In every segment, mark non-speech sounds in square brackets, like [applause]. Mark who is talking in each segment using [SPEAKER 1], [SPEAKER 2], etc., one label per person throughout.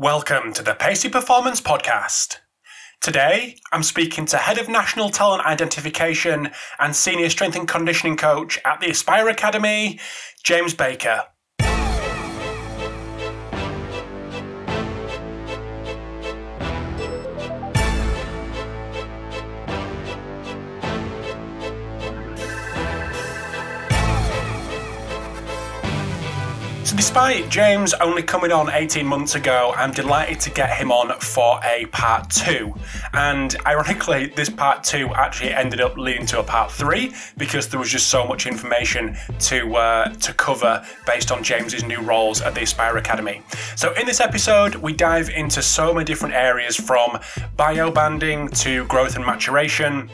[SPEAKER 1] Welcome to the Pacey Performance Podcast. Today, I'm speaking to Head of National Talent Identification and Senior Strength and Conditioning Coach at the Aspire Academy, James Baker. Despite James only coming on 18 months ago, I'm delighted to get him on for a part two. And ironically, this part two actually ended up leading to a part three because there was just so much information to uh, to cover based on James's new roles at the Aspire Academy. So, in this episode, we dive into so many different areas from bio banding to growth and maturation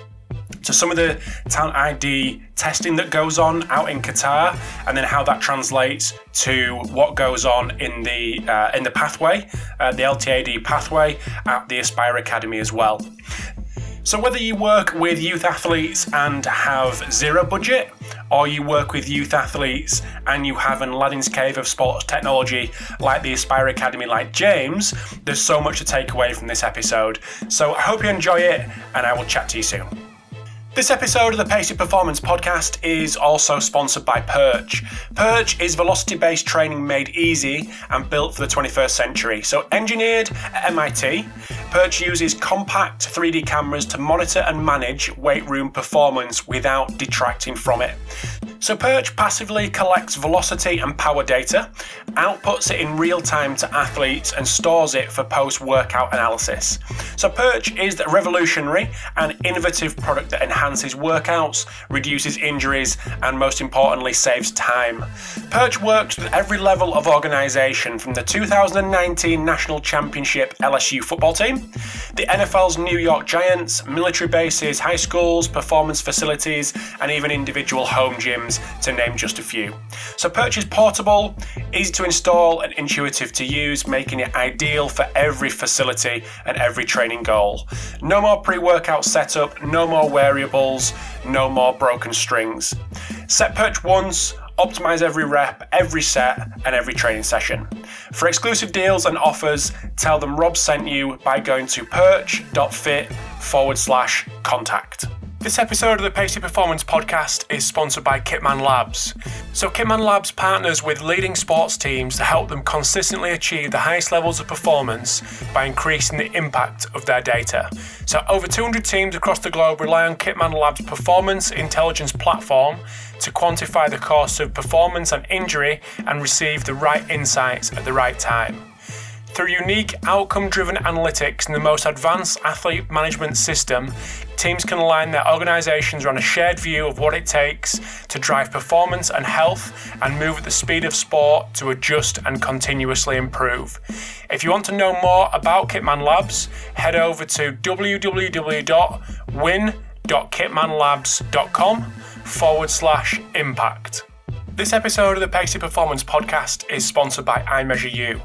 [SPEAKER 1] to some of the talent ID testing that goes on out in Qatar, and then how that translates to what goes on in the uh, in the pathway, uh, the LTAD pathway at the Aspire Academy as well. So whether you work with youth athletes and have zero budget, or you work with youth athletes and you have an Aladdin's Cave of sports technology like the Aspire Academy, like James, there's so much to take away from this episode. So I hope you enjoy it, and I will chat to you soon. This episode of the Pacey Performance Podcast is also sponsored by Perch. Perch is velocity based training made easy and built for the 21st century. So, engineered at MIT, Perch uses compact 3D cameras to monitor and manage weight room performance without detracting from it. So, Perch passively collects velocity and power data, outputs it in real time to athletes, and stores it for post workout analysis. So, Perch is a revolutionary and innovative product that enhances workouts, reduces injuries, and most importantly, saves time. Perch works with every level of organisation from the 2019 National Championship LSU football team, the NFL's New York Giants, military bases, high schools, performance facilities, and even individual home gyms, to name just a few. So, Perch is portable, easy to install, and intuitive to use, making it ideal for every facility and every training goal. No more pre workout setup, no more variables, no more broken strings. Set Perch once, optimize every rep, every set, and every training session. For exclusive deals and offers, tell them Rob sent you by going to perch.fit forward slash contact. This episode of the Pacey Performance Podcast is sponsored by Kitman Labs. So, Kitman Labs partners with leading sports teams to help them consistently achieve the highest levels of performance by increasing the impact of their data. So, over 200 teams across the globe rely on Kitman Labs' performance intelligence platform to quantify the cost of performance and injury and receive the right insights at the right time. Through unique outcome driven analytics and the most advanced athlete management system, teams can align their organizations around a shared view of what it takes to drive performance and health and move at the speed of sport to adjust and continuously improve. If you want to know more about Kitman Labs, head over to www.win.kitmanlabs.com forward slash impact. This episode of the Pacey Performance Podcast is sponsored by iMeasureU.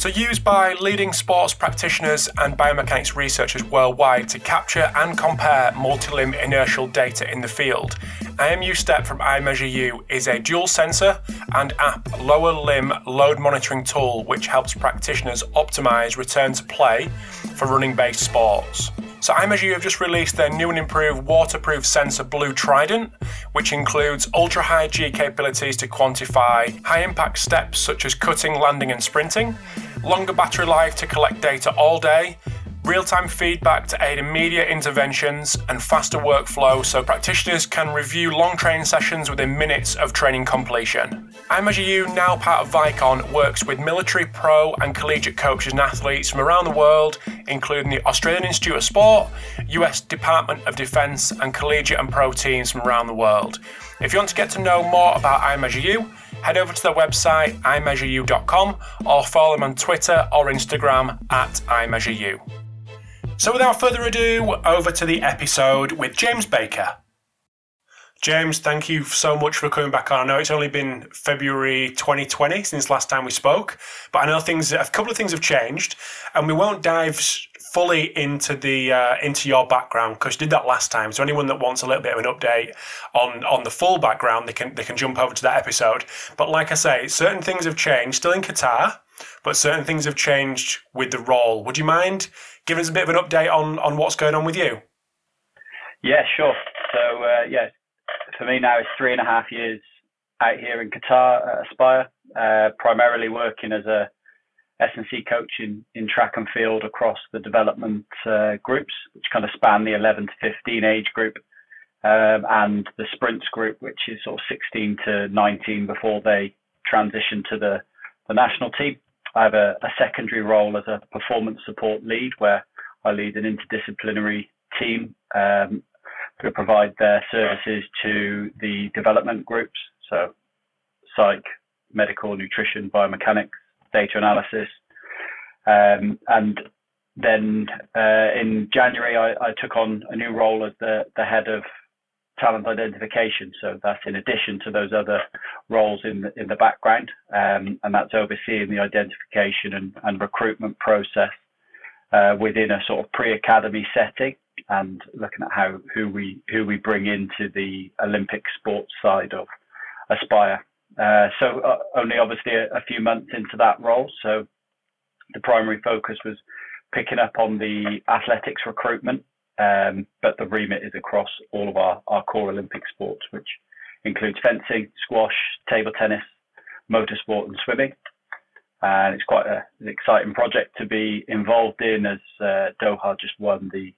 [SPEAKER 1] So, used by leading sports practitioners and biomechanics researchers worldwide to capture and compare multi limb inertial data in the field, IMU Step from iMeasureU is a dual sensor and app lower limb load monitoring tool which helps practitioners optimize return to play for running based sports. So iMeasureU have just released their new and improved waterproof sensor Blue Trident, which includes ultra high G capabilities to quantify high impact steps such as cutting, landing, and sprinting, longer battery life to collect data all day, real time feedback to aid immediate interventions, and faster workflow so practitioners can review long training sessions within minutes of training completion. iMeasureU, now part of Vicon, works with military, pro, and collegiate coaches and athletes from around the world, including the Australian Institute of Sport, US Department of Defense, and collegiate and pro teams from around the world. If you want to get to know more about iMeasureU, head over to their website, imeasureu.com, or follow them on Twitter or Instagram at imeasureu. So, without further ado, over to the episode with James Baker. James, thank you so much for coming back on. I know it's only been February 2020 since last time we spoke, but I know things, a couple of things have changed, and we won't dive fully into the uh, into your background because you did that last time. So anyone that wants a little bit of an update on on the full background, they can they can jump over to that episode. But like I say, certain things have changed. Still in Qatar, but certain things have changed with the role. Would you mind giving us a bit of an update on, on what's going on with you?
[SPEAKER 2] Yeah, sure. So, uh, yeah, for me now, it's three and a half years out here in Qatar at Aspire, uh, primarily working as a S&C coach in, in track and field across the development uh, groups, which kind of span the 11 to 15 age group, um, and the sprints group, which is sort of 16 to 19 before they transition to the, the national team. I have a, a secondary role as a performance support lead where I lead an interdisciplinary team um, who provide their services to the development groups, so psych, medical, nutrition, biomechanics, data analysis. Um, and then uh, in January, I, I, took on a new role as the, the head of talent identification. So that's in addition to those other roles in the, in the background, um, and that's overseeing the identification and, and recruitment process uh, within a sort of pre-academy setting, and looking at how who we who we bring into the Olympic sports side of Aspire. Uh, so uh, only obviously a, a, few months into that role. So the primary focus was picking up on the athletics recruitment, um, but the remit is across all of our, our core Olympic sports, which includes fencing, squash, table tennis, motorsport, and swimming. And it's quite a, an exciting project to be involved in as uh, Doha just won the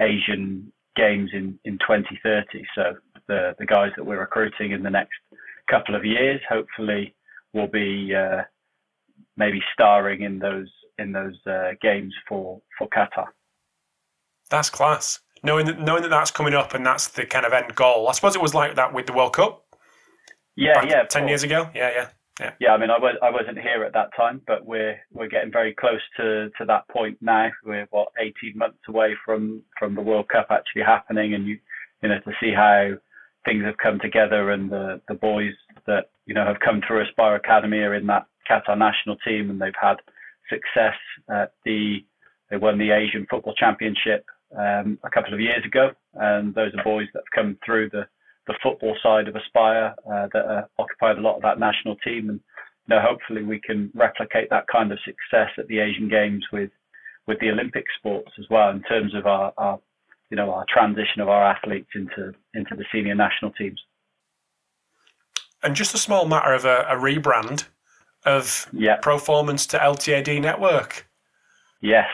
[SPEAKER 2] Asian Games in, in 2030. So the, the guys that we're recruiting in the next couple of years, hopefully, we'll be uh, maybe starring in those in those uh, games for for Qatar.
[SPEAKER 1] That's class. Knowing that knowing that that's coming up and that's the kind of end goal. I suppose it was like that with the World Cup.
[SPEAKER 2] Yeah, yeah.
[SPEAKER 1] Ten years ago. Yeah, yeah. Yeah.
[SPEAKER 2] yeah, I mean, I was I wasn't here at that time, but we're we're getting very close to, to that point now. We're what 18 months away from, from the World Cup actually happening, and you you know to see how things have come together and the, the boys that you know have come through Aspire Academy are in that Qatar national team and they've had success at the they won the Asian Football Championship um, a couple of years ago, and those are boys that have come through the the football side of Aspire uh, that uh, occupied a lot of that national team, and you know hopefully we can replicate that kind of success at the Asian Games with with the Olympic sports as well in terms of our, our you know our transition of our athletes into into the senior national teams.
[SPEAKER 1] And just a small matter of a, a rebrand of
[SPEAKER 2] yeah.
[SPEAKER 1] Proformance to LTAD Network.
[SPEAKER 2] Yes,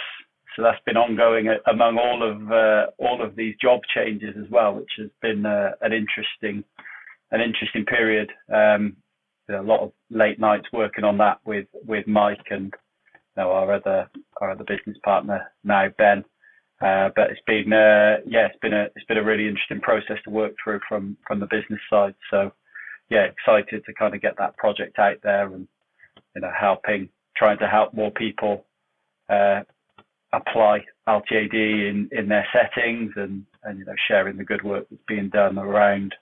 [SPEAKER 2] so that's been ongoing among all of uh, all of these job changes as well, which has been uh, an interesting an interesting period. Um, a lot of late nights working on that with with Mike and you know, our other our other business partner now Ben. Uh, but it's been uh, yeah, it's been a it's been a really interesting process to work through from from the business side. So yeah, excited to kind of get that project out there and you know helping trying to help more people uh, apply LTAD in in their settings and and you know sharing the good work that's being done around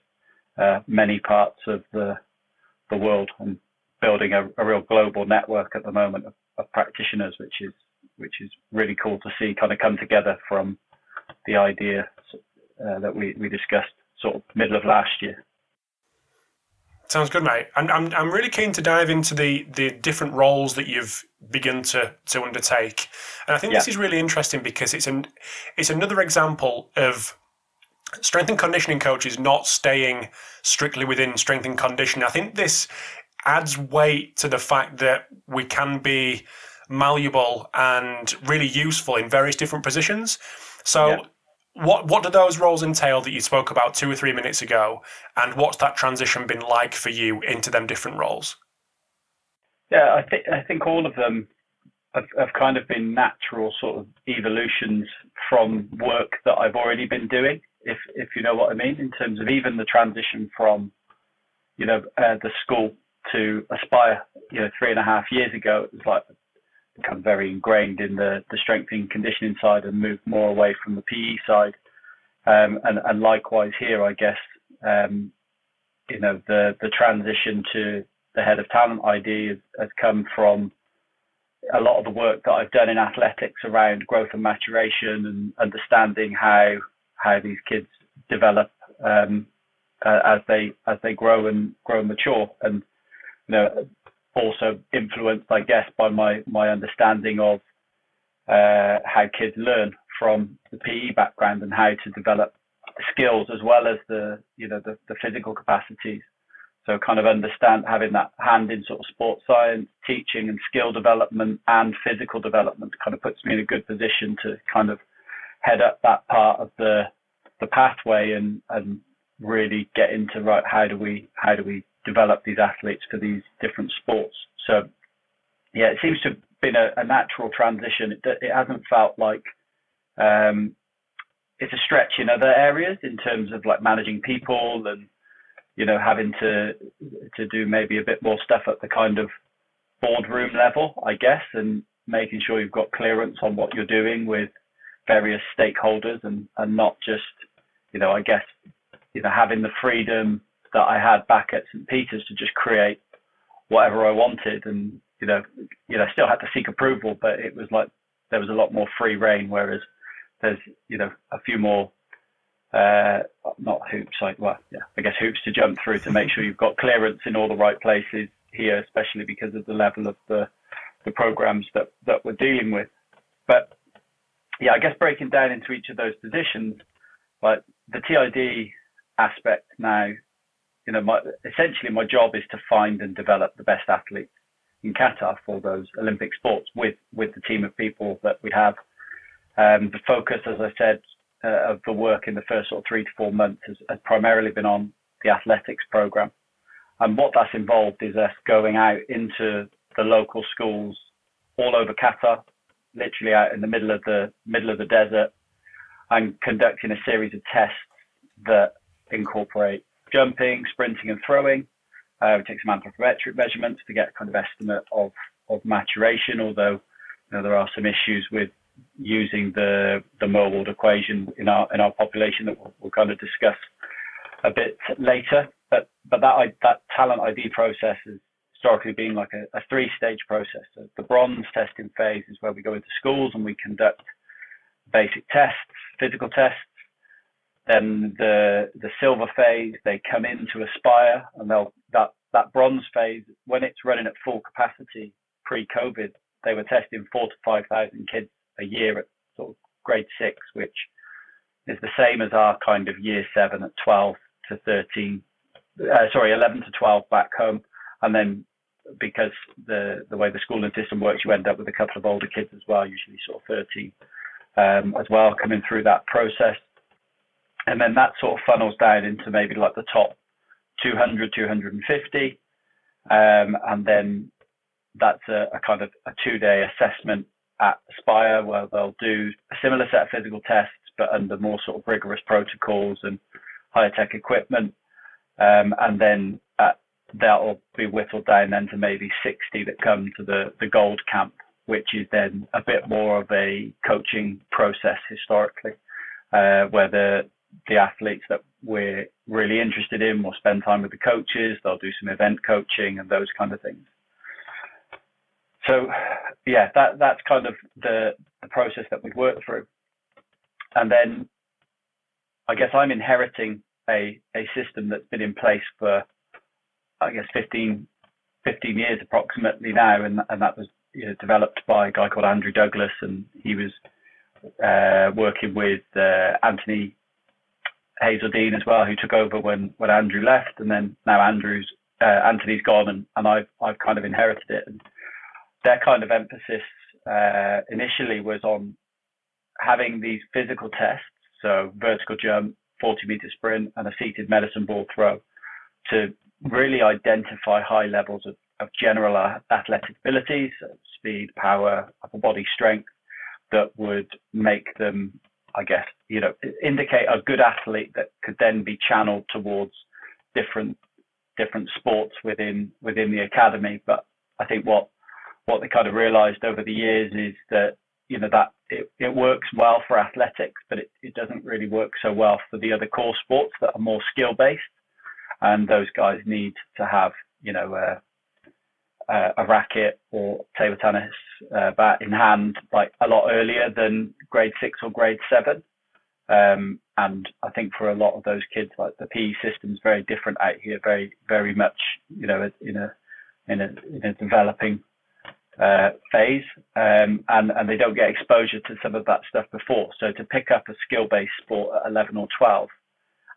[SPEAKER 2] uh, many parts of the the world and building a, a real global network at the moment of, of practitioners, which is which is really cool to see kind of come together from the idea uh, that we, we discussed sort of middle of last year.
[SPEAKER 1] Sounds good, mate. I'm, I'm, I'm really keen to dive into the, the different roles that you've begun to, to undertake. And I think yeah. this is really interesting because it's an it's another example of strength and conditioning coaches not staying strictly within strength and conditioning. I think this adds weight to the fact that we can be malleable and really useful in various different positions. So, yeah. what what do those roles entail that you spoke about two or three minutes ago, and what's that transition been like for you into them different roles?
[SPEAKER 2] Yeah, I think I think all of them have, have kind of been natural sort of evolutions from work that I've already been doing. If if you know what I mean, in terms of even the transition from you know uh, the school to Aspire, you know, three and a half years ago, it was like become very ingrained in the, the strength and conditioning side and moved more away from the PE side. Um, and, and likewise here, I guess, um, you know, the, the transition to the head of talent ID has, has, come from a lot of the work that I've done in athletics around growth and maturation and understanding how how these kids develop um, uh, as they as they grow and grow and mature. And you know, also influenced, I guess, by my my understanding of uh, how kids learn from the PE background and how to develop skills as well as the you know the, the physical capacities. So kind of understand having that hand in sort of sports science, teaching and skill development and physical development kind of puts me in a good position to kind of head up that part of the the pathway and and really get into right how do we how do we develop these athletes for these different sports. So yeah, it seems to have been a, a natural transition. It, it hasn't felt like um, it's a stretch in other areas in terms of like managing people and you know having to to do maybe a bit more stuff at the kind of boardroom level, I guess, and making sure you've got clearance on what you're doing with various stakeholders and and not just you know I guess you know having the freedom that I had back at St Peter's to just create whatever I wanted and you know you know still had to seek approval but it was like there was a lot more free reign whereas there's you know a few more uh, not hoops like well yeah I guess hoops to jump through to make sure you've got clearance in all the right places here especially because of the level of the the programs that that we're dealing with. But yeah I guess breaking down into each of those positions like the TID aspect now you know my essentially my job is to find and develop the best athletes in Qatar for those Olympic sports with with the team of people that we have um, the focus, as I said, uh, of the work in the first sort of three to four months has, has, primarily been on the athletics program. And what that's involved is us going out into the local schools all over Qatar, literally out in the middle of the middle of the desert, and conducting a series of tests that incorporate jumping, sprinting, and throwing. Uh, we take some anthropometric measurements to get kind of estimate of, of maturation, although you know, there are some issues with using the the Mirwald equation in our in our population that we'll, we'll, kind of discuss a bit later. But but that that talent ID process has historically been like a, a three stage process. So the bronze testing phase is where we go into schools and we conduct basic tests, physical tests. Then the the silver phase, they come into Aspire and they'll that that bronze phase when it's running at full capacity pre-COVID, they were testing four to five thousand kids a year at sort of grade six, which is the same as our kind of year seven at 12 to 13, uh, sorry, 11 to 12 back home. And then because the, the way the schooling system works, you end up with a couple of older kids as well, usually sort of 13 um, as well, coming through that process. And then that sort of funnels down into maybe like the top 200, 250. Um, and then that's a, a kind of a two day assessment at Aspire where they'll do a similar set of physical tests, but under more sort of rigorous protocols and higher tech equipment. Um, and then uh, that'll be whittled down then to maybe 60 that come to the, the gold camp, which is then a bit more of a coaching process historically, uh, where the, the athletes that we're really interested in will spend time with the coaches, they'll do some event coaching and those kind of things. So yeah, that that's kind of the, the process that we've worked through. And then I guess I'm inheriting a, a system that's been in place for I guess 15, 15 years approximately now, and and that was you know, developed by a guy called Andrew Douglas, and he was uh, working with uh, Anthony Hazeldine as well, who took over when when Andrew left, and then now Andrew's uh, Anthony's gone, and, and I've I've kind of inherited it. And their kind of emphasis uh, initially was on having these physical tests, so vertical jump, 40 meter sprint, and a seated medicine ball throw, to really identify high levels of, of general athletic abilities, speed, power, upper body strength, that would make them, I guess, you know, indicate a good athlete that could then be channeled towards different different sports within within the academy. But I think what what they kind of realized over the years is that you know that it, it works well for athletics, but it, it doesn't really work so well for the other core sports that are more skill based, and those guys need to have you know uh, a racket or table tennis uh, bat in hand like a lot earlier than grade six or grade seven. Um, and I think for a lot of those kids, like the PE system is very different out here, very very much you know in a in a, in a developing uh, phase, um, and and they don't get exposure to some of that stuff before. So to pick up a skill-based sport at 11 or 12,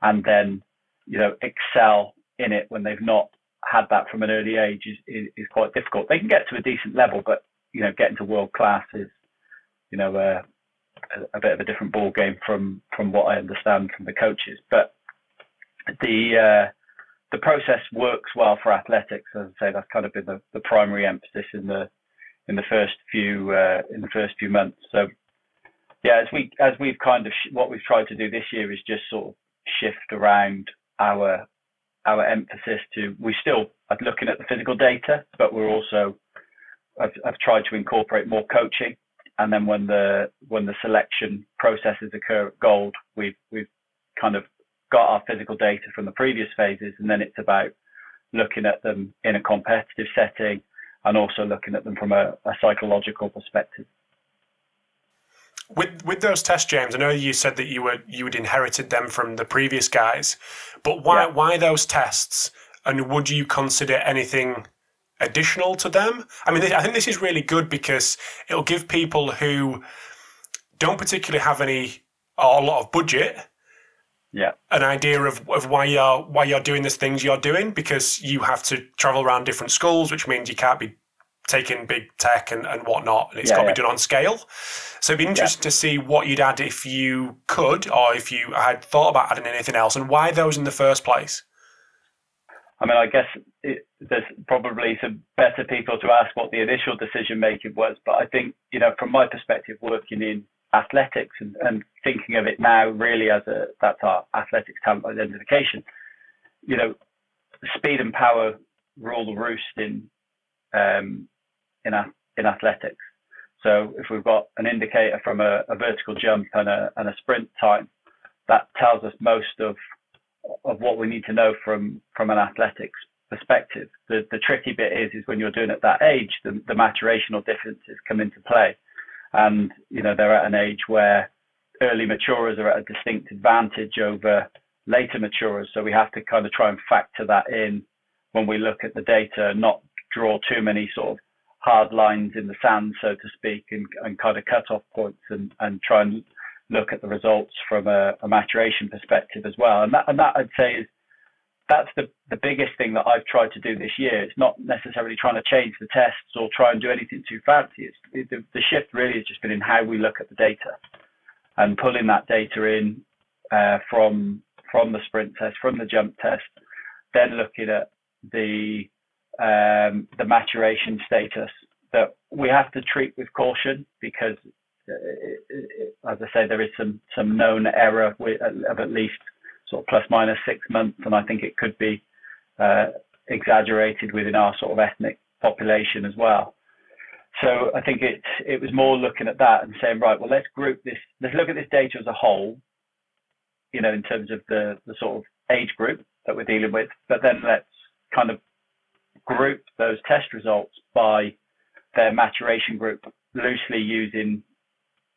[SPEAKER 2] and then you know excel in it when they've not had that from an early age is, is, is quite difficult. They can get to a decent level, but you know getting to world class is you know uh, a, a bit of a different ball game from from what I understand from the coaches. But the uh, the process works well for athletics. As I say, that's kind of been the, the primary emphasis in the in the first few uh, in the first few months. So yeah, as we as we've kind of sh- what we've tried to do this year is just sort of shift around our our emphasis to we still are looking at the physical data, but we're also I've, I've tried to incorporate more coaching. And then when the when the selection processes occur at Gold, we've we've kind of got our physical data from the previous phases, and then it's about looking at them in a competitive setting and also looking at them from a, a psychological perspective.
[SPEAKER 1] With with those tests, James, I know you said that you were you had inherited them from the previous guys, but why yeah. why those tests? And would you consider anything additional to them? I mean, I think this is really good because it'll give people who don't particularly have any or a lot of budget
[SPEAKER 2] yeah.
[SPEAKER 1] an idea of, of why you're why you're doing the things you're doing because you have to travel around different schools, which means you can't be taking big tech and, and whatnot, and it's yeah, got to yeah. be done on scale. So it'd be interesting yeah. to see what you'd add if you could, or if you had thought about adding anything else, and why those in the first place.
[SPEAKER 2] I mean, I guess it, there's probably some better people to ask what the initial decision making was, but I think you know, from my perspective, working in athletics and, and thinking of it now really as a that's our athletics talent identification. You know, speed and power rule the roost in um, in in athletics. So if we've got an indicator from a, a vertical jump and a, and a sprint time, that tells us most of of what we need to know from from an athletics perspective. The the tricky bit is is when you're doing it at that age, the, the maturational differences come into play and you know they're at an age where early maturers are at a distinct advantage over later maturers. So we have to kind of try and factor that in when we look at the data, not draw too many sort of hard lines in the sand, so to speak, and, and kind of cut off points and, and try and look at the results from a, a maturation perspective as well. And that, and that I'd say is that's the, the biggest thing that I've tried to do this year. It's not necessarily trying to change the tests or try and do anything too fancy. It's, it, the, the shift really has just been in how we look at the data and pulling that data in uh, from from the sprint test, from the jump test, then looking at the um, the maturation status that we have to treat with caution because, uh, as I say, there is some some known error of at least sort of plus minus six months, and I think it could be uh, exaggerated within our sort of ethnic population as well. So I think it it was more looking at that and saying, right, well, let's group this, let's look at this data as a whole, you know, in terms of the the sort of age group that we're dealing with, but then let's kind of group those test results by their maturation group loosely using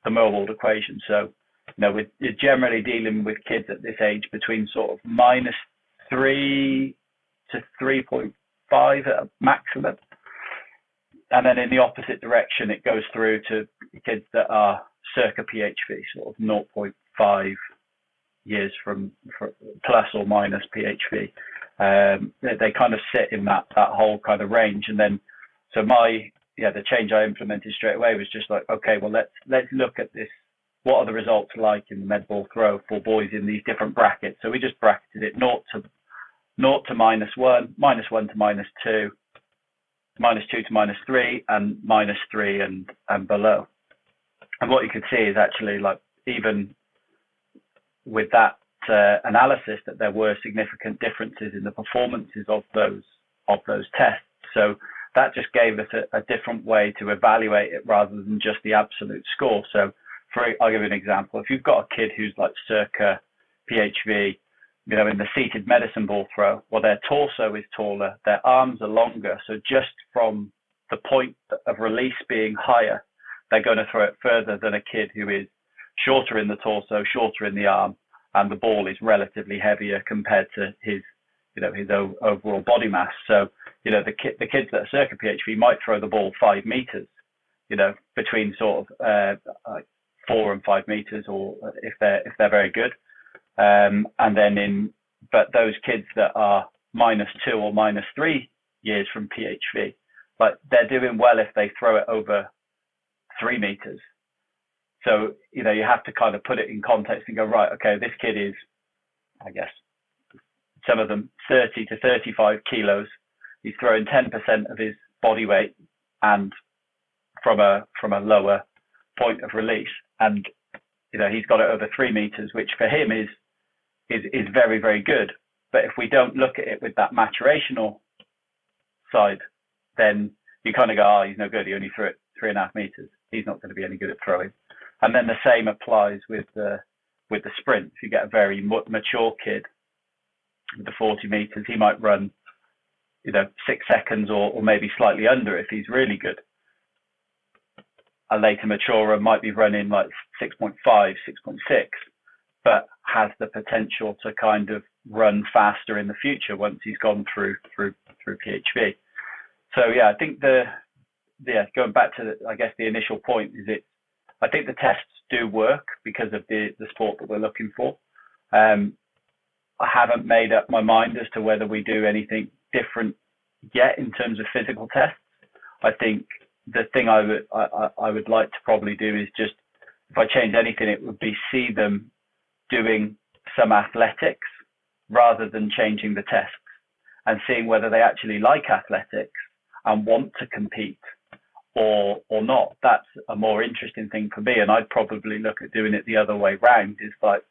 [SPEAKER 2] the Mirwald equation. So you know, we're, generally dealing with kids at this age between sort of minus three to 3.5 at a maximum. And then in the opposite direction, it goes through to kids that are circa PHV, sort of 0.5 years from, plus or minus PHV. Um, they, they, kind of sit in that, that whole kind of range. And then, so my, yeah, the change I implemented straight away was just like, okay, well, let's, let's look at this what are the results like in the med ball throw for boys in these different brackets. So we just bracketed it naught to naught to minus one, minus one to minus two, minus two to minus three, and minus three and and below. And what you could see is actually like even with that uh, analysis that there were significant differences in the performances of those of those tests. So that just gave us a, a different way to evaluate it rather than just the absolute score. So for I'll give you an example. If you've got a kid who's like circa PHV, you know, in the seated medicine ball throw, well, their torso is taller, their arms are longer. So just from the point of release being higher, they're going to throw it further than a kid who is shorter in the torso, shorter in the arm, and the ball is relatively heavier compared to his, you know, his overall body mass. So you know, the ki- the kids that are circa PHV might throw the ball five meters, you know, between sort of uh, four and five meters, or if they're if they're very good. Um, and then in but those kids that are minus two or minus three years from PHV, like they're doing well if they throw it over three meters. So you know you have to kind of put it in context and go right. Okay, this kid is, I guess, some of them 30 to 35 kilos. He's throwing 10% of his body weight and from a from a lower point of release, and you know he's got it over three meters, which for him is is is very very good. But if we don't look at it with that maturational side, then you kind of go, oh, he's no good. He only threw it three and a half meters. He's not going to be any good at throwing. And then the same applies with the with the sprint. If you get a very mature kid with the 40 meters, he might run, you know, six seconds or, or maybe slightly under if he's really good. A later maturer might be running like 6.5, 6.6, but has the potential to kind of run faster in the future once he's gone through through through PHV. So yeah, I think the yeah going back to the, I guess the initial point is it. I think the tests do work because of the the sport that we're looking for. Um, I haven't made up my mind as to whether we do anything different yet in terms of physical tests. I think the thing I would I, I would like to probably do is just if I change anything, it would be see them doing some athletics rather than changing the tests and seeing whether they actually like athletics and want to compete or or not. That's a more interesting thing for me. And I'd probably look at doing it the other way round is like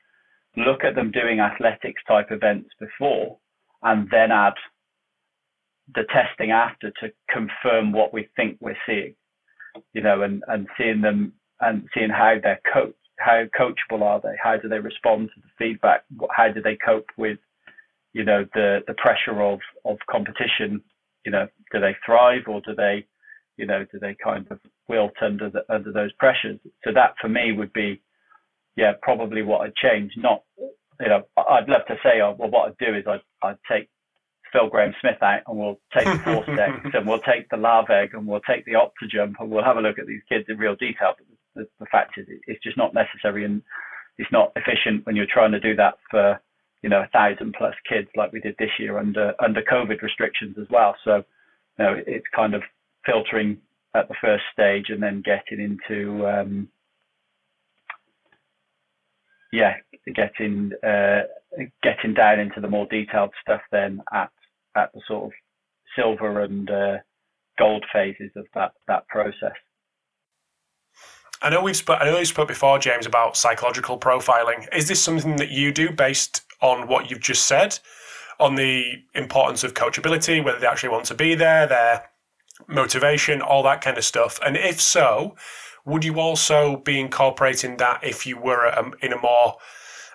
[SPEAKER 2] look at them doing athletics type events before and then add the testing after to confirm what we think we're seeing. You know, and, and seeing them and seeing how they're coached how coachable are they? How do they respond to the feedback? How do they cope with, you know, the the pressure of of competition? You know, do they thrive or do they, you know, do they kind of wilt under the, under those pressures? So that for me would be, yeah, probably what I'd change. Not, you know, I'd love to say, oh, well, what I'd do is I'd I'd take Phil Graham-Smith out and we'll take the Vortex [laughs] and we'll take the Laveg and we'll take the Optojump and we'll have a look at these kids in real detail. But the, the fact is, it's just not necessary and it's not efficient when you're trying to do that for you know a thousand plus kids like we did this year under under COVID restrictions as well. So you know it's kind of filtering at the first stage and then getting into um, yeah getting uh, getting down into the more detailed stuff then at at the sort of silver and uh, gold phases of that that process.
[SPEAKER 1] I know we've sp- I know you spoke before, James, about psychological profiling. Is this something that you do based on what you've just said, on the importance of coachability, whether they actually want to be there, their motivation, all that kind of stuff? And if so, would you also be incorporating that if you were a, in a more,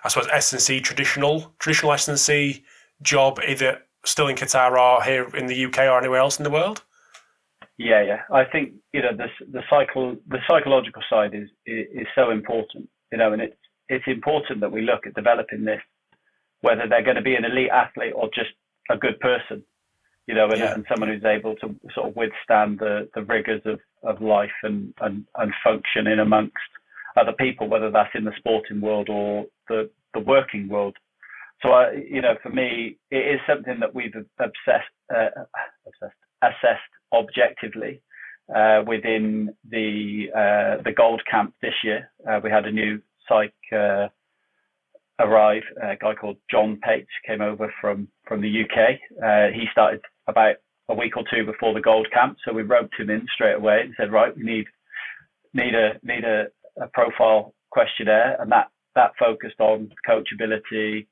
[SPEAKER 1] I suppose, S&C traditional traditional S&C job, either still in Qatar or here in the UK or anywhere else in the world?
[SPEAKER 2] Yeah, yeah. I think you know the the cycle the psychological side is, is is so important. You know, and it's it's important that we look at developing this, whether they're going to be an elite athlete or just a good person. You know, and, yeah. and someone who's able to sort of withstand the, the rigors of, of life and, and, and function in amongst other people, whether that's in the sporting world or the, the working world. So, I, you know, for me, it is something that we've obsessed, uh, obsessed, assessed objectively uh, within the uh, the Gold Camp this year. Uh, we had a new psych uh, arrive. A guy called John Pates came over from from the UK. Uh, he started about a week or two before the Gold Camp, so we roped him in straight away and said, right, we need need a need a, a profile questionnaire, and that that focused on coachability,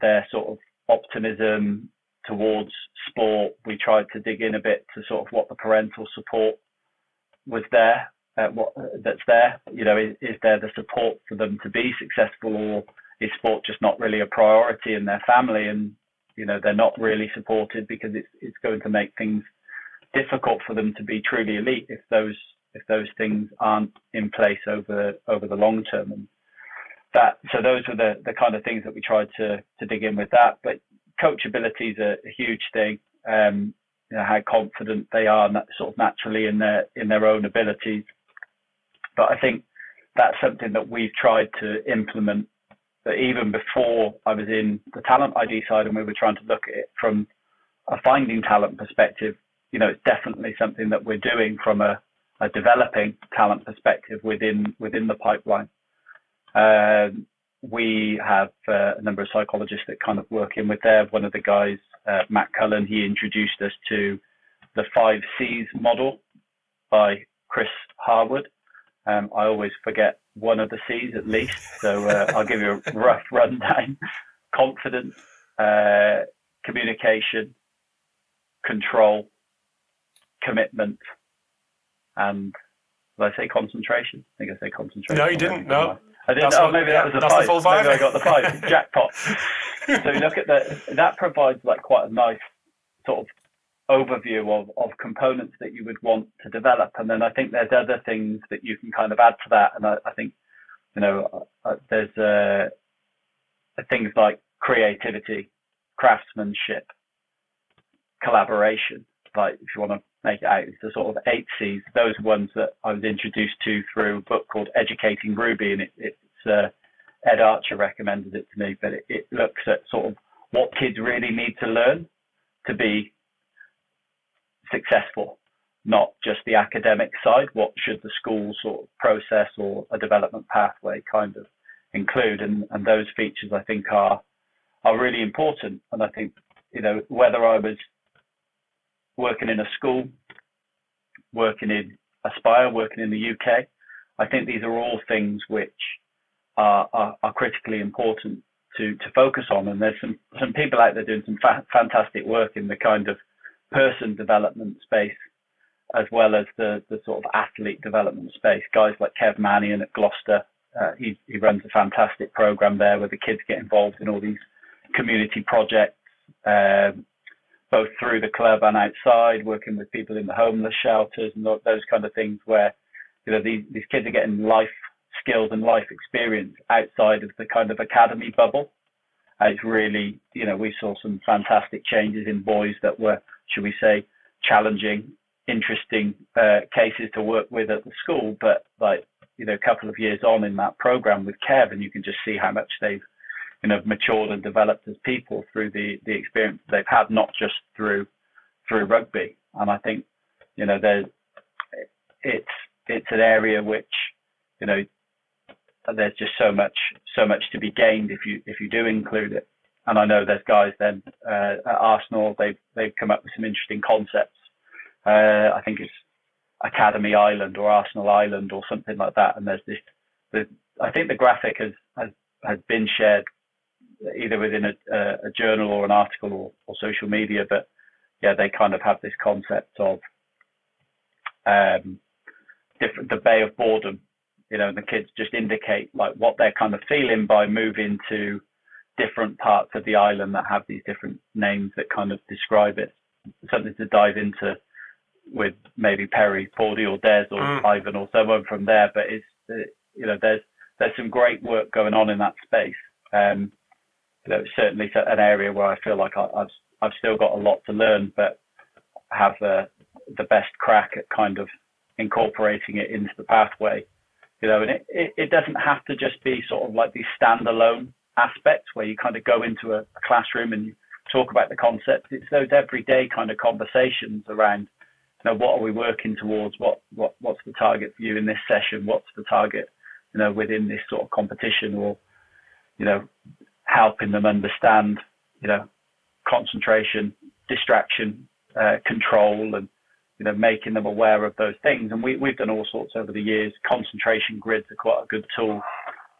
[SPEAKER 2] their sort of optimism, towards sport, we tried to dig in a bit to sort of what the parental support was there, uh, what that's there. You know, is, is there the support for them to be successful, or is sport just not really a priority in their family, and you know they're not really supported because it's it's going to make things difficult for them to be truly elite if those if those things aren't in place over over the long term and that so those were the the kind of things that we tried to to dig in with that but coachability is a, a huge thing. Um, you know, how confident they are sort of naturally in their in their own abilities. But I think that's something that we've tried to implement. That even before I was in the talent ID side and we were trying to look at it from a finding talent perspective, you know, it's definitely something that we're doing from a, a developing talent perspective within within the pipeline. Um, we have uh, a number of psychologists that kind of work in with there. One of the guys, uh, Matt Cullen, he introduced us to the five C's model by Chris Harwood. Um, I always forget one of the C's at least, so uh, I'll give you a rough rundown: confidence, uh, communication, control, commitment, and did I say concentration? I think I say concentration.
[SPEAKER 1] No, you didn't. No.
[SPEAKER 2] I didn't. That's oh, maybe that was a five. The five. Maybe I got the five. [laughs] Jackpot. so you look at that. That provides like quite a nice sort of overview of, of components that you would want to develop. And then I think there's other things that you can kind of add to that. And I, I think, you know, uh, there's uh, things like creativity, craftsmanship, collaboration. Like if you want to make it out, it's the sort of eight C's. Those ones that I was introduced to through a book called Educating Ruby, and it, it's uh, Ed Archer recommended it to me. But it, it looks at sort of what kids really need to learn to be successful, not just the academic side. What should the school sort of process or a development pathway kind of include? And, and those features I think are are really important. And I think you know whether I was working in a school, working in Aspire, working in the UK, I think these are all things which are, are, are critically important to, to focus on. And there's some, some people out there doing some fa- fantastic work in the kind of person development space as well as the, the sort of athlete development space. Guys like Kev Mannion at Gloucester, uh, he, he runs a fantastic program there where the kids get involved in all these community projects, um, both through the club and outside, working with people in the homeless shelters and those kind of things where, you know, these, these kids are getting life skills and life experience outside of the kind of academy bubble. Uh, it's really, you know, we saw some fantastic changes in boys that were should we say, challenging, interesting uh, cases to work with at the school. But like, you know, a couple of years on in that program with Kev, and you can just see how much they've, you know, matured and developed as people through the the experience they've had, not just through through rugby. And I think, you know, there's it's it's an area which, you know, there's just so much so much to be gained if you if you do include it and I know there's guys then uh, at Arsenal. They've they've come up with some interesting concepts. Uh, I think it's Academy Island or Arsenal Island or something like that. And there's this. The, I think the graphic has has, has been shared either within a, a, journal or an article or, or, social media. But yeah, they kind of have this concept of um, different the Bay of Boredom. You know, and the kids just indicate like what they're kind of feeling by moving to different parts of the island that have these different names that kind of describe it. Something to dive into with maybe Perry, Pordy, or Des, or mm. Ivan, or someone from there. But it's uh, you know there's there's some great work going on in that space. Um, you know, certainly an area where I feel like I, have I've still got a lot to learn, but have the the best crack at kind of incorporating it into the pathway. You know, and it, it, it doesn't have to just be sort of like these standalone aspects where you kind of go into a, a classroom and you talk about the concept. It's those everyday kind of conversations around, you know, what are we working towards? What what what's the target for you in this session? What's the target, you know, within this sort of competition, or you know, helping them understand, you know, concentration, distraction, uh, control, and you know, making them aware of those things. And we we've done all sorts over the years. Concentration grids are quite a good tool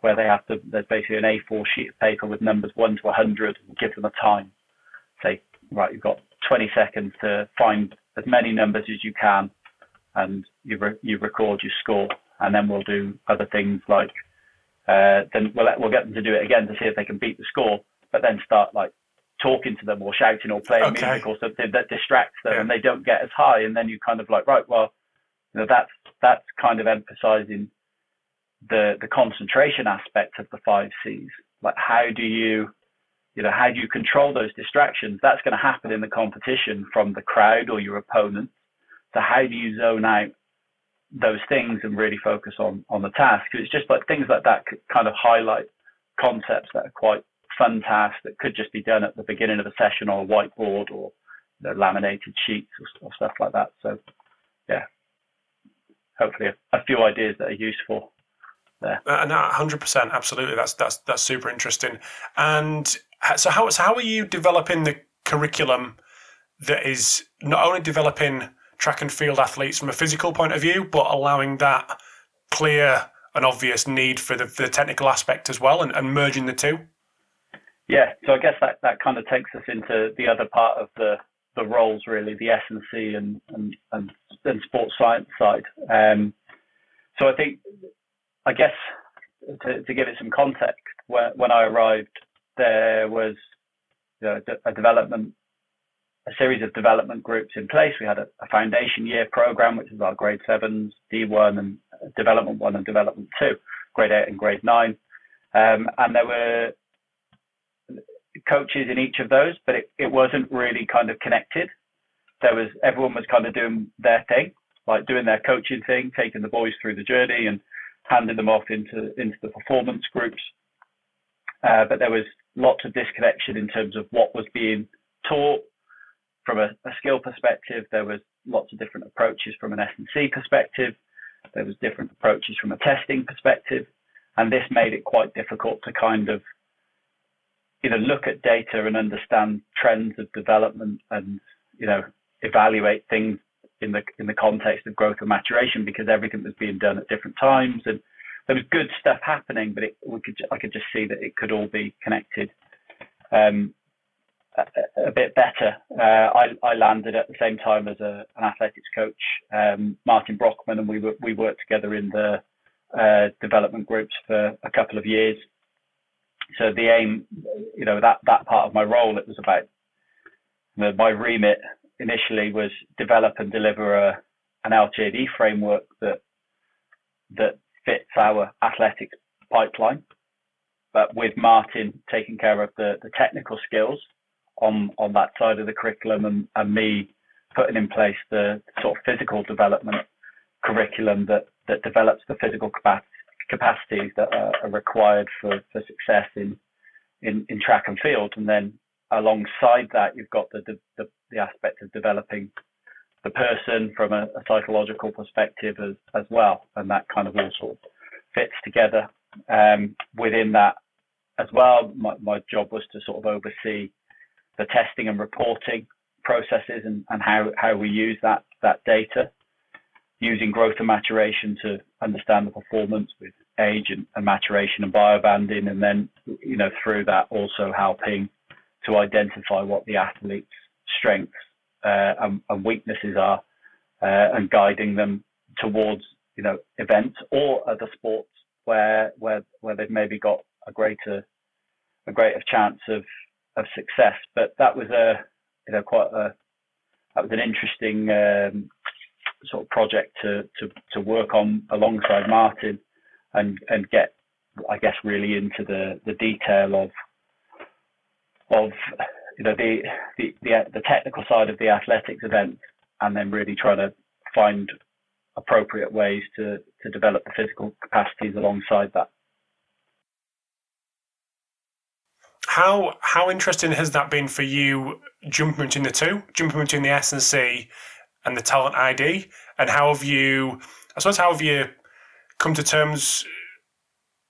[SPEAKER 2] where they have to, there's basically an A4 sheet of paper with numbers 1 to 100, give them a time. Say, right, you've got 20 seconds to find as many numbers as you can, and you, re- you record your score. And then we'll do other things like, uh, then we'll, we'll get them to do it again to see if they can beat the score, but then start like talking to them or shouting or playing okay. music or something that distracts them yeah. and they don't get as high. And then you kind of like, right, well, you know, that's, that's kind of emphasizing the the concentration aspect of the five C's. Like how do you, you know, how do you control those distractions? That's going to happen in the competition from the crowd or your opponent. So how do you zone out those things and really focus on on the task? It's just like things like that kind of highlight concepts that are quite fun tasks that could just be done at the beginning of a session on a whiteboard or you know, laminated sheets or, or, stuff like that. So yeah, hopefully a, a few ideas that are useful there.
[SPEAKER 1] And uh, hundred percent, absolutely. That's that's that's super interesting. And so how so how are you developing the curriculum that is not only developing track and field athletes from a physical point of view, but allowing that clear and obvious need for the, for the technical aspect as well, and, and merging the two.
[SPEAKER 2] Yeah, so I guess that, that kind of takes us into the other part of the the roles really, the S and C and and and, and sports science side. Um, so I think, I guess, to, to give it some context, when, when I arrived, there was you know, a development, a series of development groups in place. We had a, a foundation year program, which is our grade sevens, D1 and development one and development two, grade eight and grade nine. Um, and there were coaches in each of those, but it, it wasn't really kind of connected. There was everyone was kind of doing their thing, like doing their coaching thing, taking the boys through the journey and handing them off into into the performance groups. Uh, but there was lots of disconnection in terms of what was being taught from a, a skill perspective. There was lots of different approaches from an S&C perspective. There was different approaches from a testing perspective, and this made it quite difficult to kind of you know look at data and understand trends of development and you know evaluate things in the in the context of growth and maturation because everything was being done at different times and there was good stuff happening, but it, we could I could just see that it could all be connected um, a, a, bit better. Uh, I, I landed at the same time as a, an athletics coach, um, Martin Brockman, and we were, we worked together in the uh, development groups for a couple of years. So the aim, you know, that that part of my role, it was about my remit initially was develop and deliver a an LTAD framework that that fits our athletics pipeline. But with Martin taking care of the, the technical skills on, on that side of the curriculum and, and me putting in place the sort of physical development curriculum that, that develops the physical capacities that are, are required for, for success in, in, in track and field. And then alongside that, you've got the, the, the aspect of developing the person from a, a psychological perspective as, as well. And that kind of all sort of fits together. Um, within that as well, my, my job was to sort of oversee the testing and reporting processes and, and how, how we use that, that data using growth and maturation to understand the performance with age and, and, maturation and biobanding, and then you know through that also helping to identify what the athlete's strengths uh, and, and, weaknesses are, uh, and guiding them towards you know events or other sports where where where they've maybe got a greater a greater chance of of success. But that was a you know quite a that was an interesting um, sort of project to, to to work on alongside Martin and and get I guess really into the the detail of of you know the, the the the technical side of the athletics event, and then really trying to find appropriate ways to to develop the physical capacities alongside that.
[SPEAKER 1] How how interesting has that been for you jumping between the two, jumping between the S and C and the talent ID, and how have you? I suppose how have you come to terms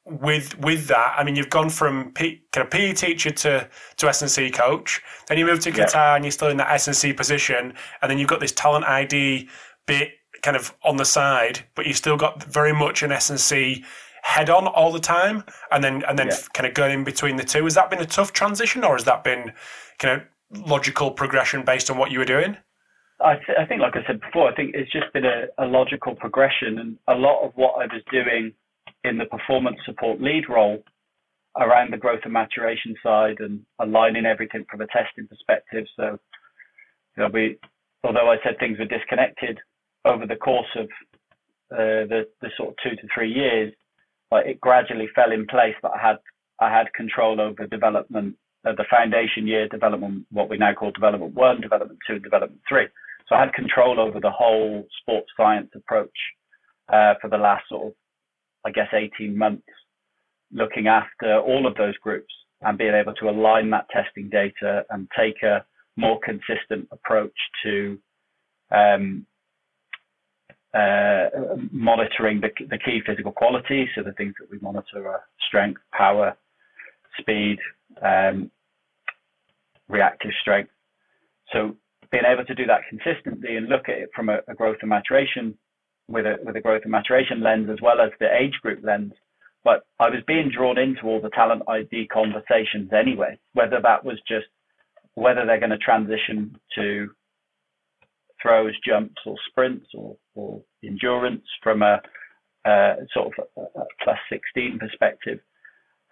[SPEAKER 1] with with that, I mean, you've gone from P, kind of PE teacher to to S and C coach. Then you move to Qatar yeah. and you're still in that S and C position. And then you've got this talent ID bit kind of on the side, but you've still got very much an S and C head on all the time. And then and then yeah. kind of going in between the two. Has that been a tough transition, or has that been kind of logical progression based on what you were doing?
[SPEAKER 2] I, th- I think, like I said before, I think it's just been a, a logical progression, and a lot of what I was doing in the performance support lead role around the growth and maturation side and aligning everything from a testing perspective. So, you know, we, although I said things were disconnected over the course of uh, the the sort of two to three years, like it gradually fell in place that I had I had control over development uh, the foundation year, development, what we now call development one, development two, and development three. So I had control over the whole sports science approach uh, for the last sort of, I guess, 18 months, looking after all of those groups and being able to align that testing data and take a more consistent approach to um, uh, monitoring the, the, key physical qualities. So the things that we monitor are strength, power, speed, um, reactive strength. So being able to do that consistently and look at it from a, a growth and maturation with a with a growth and maturation lens as well as the age group lens. But I was being drawn into all the talent ID conversations anyway, whether that was just whether they're going to transition to throws, jumps, or sprints, or, or endurance from a, sort of a plus 16 perspective.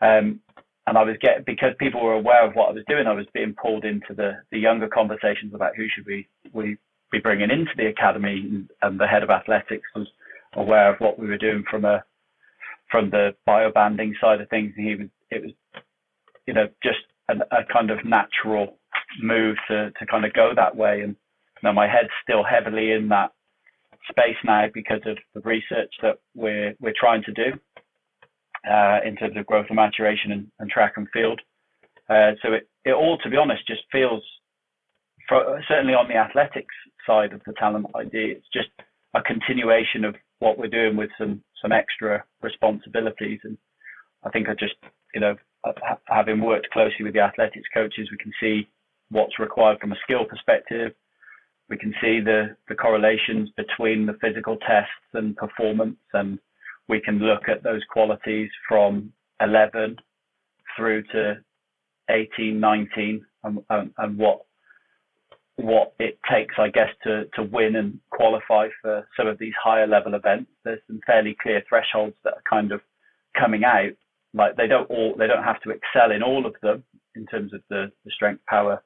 [SPEAKER 2] Um, and I was getting because people were aware of what I was doing. I was being pulled into the the younger conversations about who should we we be bringing into the academy, and, the head of athletics was aware of what we were doing from a from the biobanding side of things. And he was it was you know just a, a kind of natural move to to kind of go that way. And know, my head's still heavily in that space now because of the research that we're we're trying to do uh, in terms of growth and maturation and, and track and field. Uh, so it, it all, to be honest, just feels, for, uh, certainly on the athletics side of the talent ID, it's just a continuation of what we're doing with some some extra responsibilities. And I think I just, you know, uh, having worked closely with the athletics coaches, we can see what's required from a skill perspective. We can see the the correlations between the physical tests and performance and we can look at those qualities from 11 through to 18, 19, and, and, and what what it takes, I guess, to to win and qualify for some of these higher level events. There's some fairly clear thresholds that are kind of coming out. Like they don't all they don't have to excel in all of them in terms of the, the strength, power,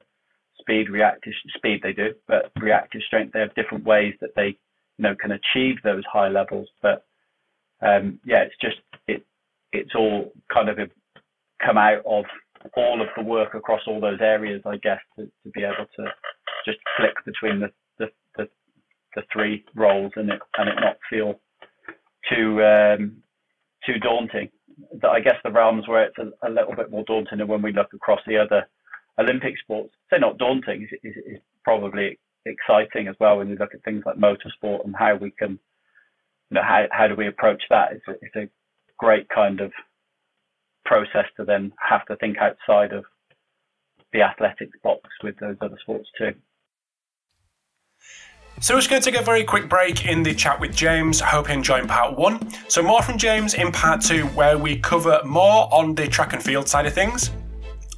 [SPEAKER 2] speed, reactive speed they do, but reactive strength they have different ways that they you know can achieve those high levels. But um, yeah, it's just it it's all kind of come out of all of the work across all those areas, I guess, to, to be able to just flick between the, the, the, the three roles and it and it not feel too um, too daunting. That I guess the realms where it's a, a, little bit more daunting, and when we look across the other Olympic sports, they're not daunting. It's, it's probably exciting as well when you look at things like motorsport and how we can you know, how, how do we approach that? It's it's a great kind of process to then have to think outside of the athletics box with those other sports too.
[SPEAKER 1] So just going to take a very quick break in the chat with James. Hope you enjoyed part one. So more from James in part two, where we cover more on the track and field side of things.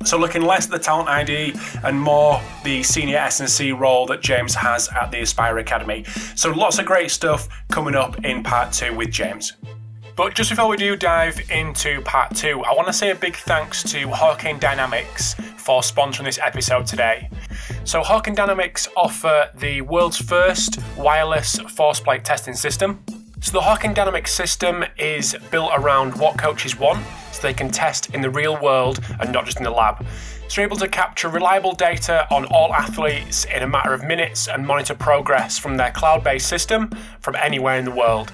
[SPEAKER 1] So looking less at the talent ID and more the senior S&C role that James has at the Aspire Academy. So lots of great stuff coming up in part two with James. But just before we do dive into part two, I want to say a big thanks to Hawkin Dynamics for sponsoring this episode today. So, Hawkin Dynamics offer the world's first wireless force plate testing system. So, the Hawkin Dynamics system is built around what coaches want so they can test in the real world and not just in the lab. So you're able to capture reliable data on all athletes in a matter of minutes and monitor progress from their cloud based system from anywhere in the world.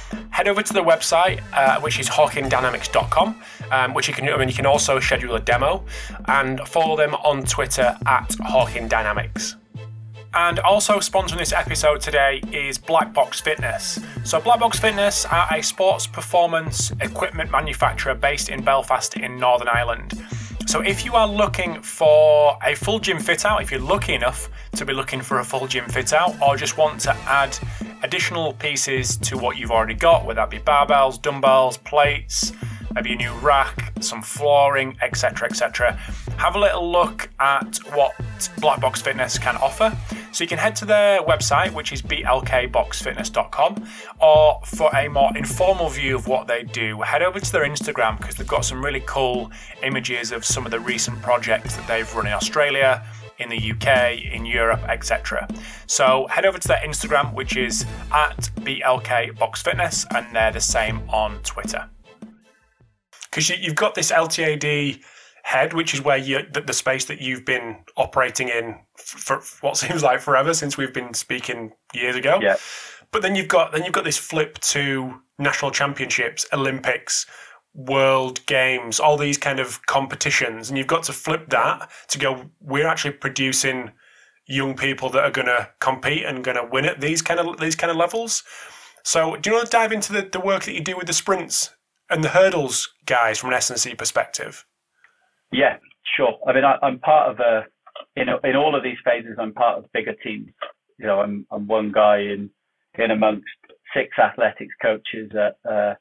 [SPEAKER 1] head over to the website, uh, which is hawkindynamics.com, um, which you can, I mean, you can also schedule a demo and follow them on Twitter at Hawkin Dynamics. And also sponsoring this episode today is Black Box Fitness. So, Black Box Fitness are a sports performance equipment manufacturer based in Belfast in Northern Ireland. So, if you are looking for a full gym fit out, if you're lucky enough to be looking for a full gym fit out, or just want to add additional pieces to what you've already got, whether that be barbells, dumbbells, plates, maybe a new rack, some flooring, etc., etc., have a little look at what Black Box Fitness can offer. So you can head to their website, which is blkboxfitness.com, or for a more informal view of what they do, head over to their Instagram because they've got some really cool images of some of the recent projects that they've run in Australia in the UK, in Europe, etc. So head over to their Instagram, which is at BLK Box Fitness, and they're the same on Twitter. Because you, have got this LTAD head, which is where you the, the space that you've been operating in for, for, what seems like forever since we've been speaking years ago.
[SPEAKER 2] Yeah.
[SPEAKER 1] But then you've got then you've got this flip to national championships, Olympics, world games, all these kind of competitions, and you've got to flip that to go. We're actually producing young people that are going to compete and going to win at these kind of these kind of levels. So, do you want to dive into the, the work that you do with the sprints and the hurdles guys from an S&C perspective?
[SPEAKER 2] Yeah, sure. I mean, I, am part of a in in all of these phases. I'm part of bigger teams. You know, I'm I'm one guy in in amongst six athletics coaches at uh,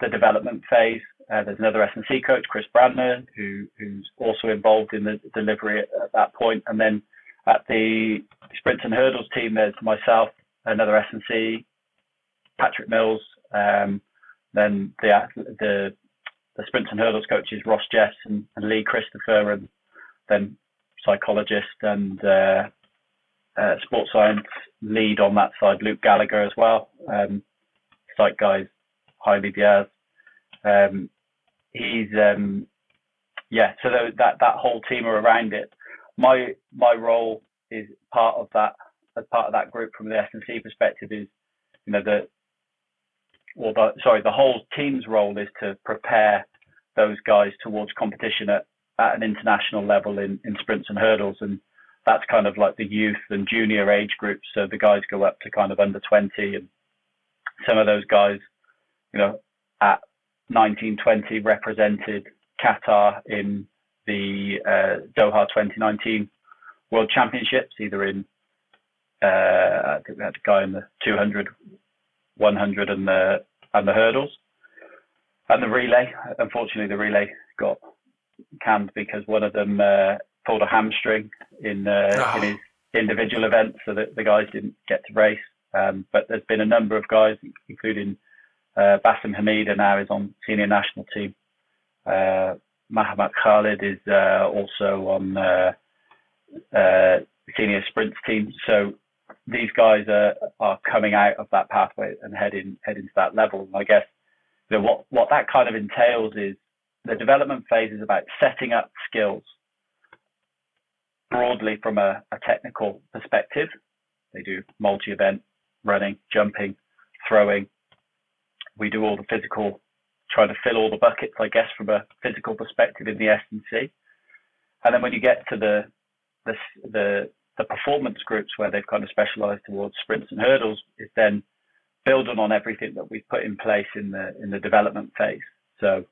[SPEAKER 2] the development phase. Uh, there's another S&C coach, Chris Brandner, who, who's also involved in the delivery at, at that point. And then at the sprints and hurdles team, there's myself, another S&C, Patrick Mills, um, then the, the the sprints and hurdles coaches Ross Jess and, and Lee Christopher, and then psychologist and uh, uh, sports science lead on that side, Luke Gallagher as well. Um, site guys Jaime Diaz. Um, he's um, yeah, so that that whole team are around it. My my role is part of that as part of that group from the S&C perspective is you know the or the sorry the whole team's role is to prepare those guys towards competition at, at an international level in, in sprints and hurdles and that's kind of like the youth and junior age groups so the guys go up to kind of under 20 and some of those guys you know, at 1920 represented Qatar in the uh, Doha 2019 World Championships, either in uh, I think we had a guy in the 200, 100, and the and the hurdles, and the relay. Unfortunately, the relay got canned because one of them uh, pulled a hamstring in uh, oh. in his individual event, so that the guys didn't get to race. Um, but there's been a number of guys, including uh, Hamida now is on senior national team. Uh, Mahamat Khalid is uh, also on uh, uh, senior sprints team. So these guys are, are coming out of that pathway and heading heading to that level. And I guess you know, what what that kind of entails is the development phase is about setting up skills broadly from a, a technical perspective. They do multi-event running, jumping, throwing, we do all the physical, try to fill all the buckets, I guess, from a physical perspective in the S&C. And then when you get to the the the, the performance groups where they've kind of specialised towards sprints and hurdles, is then building on everything that we've put in place in the in the development phase. So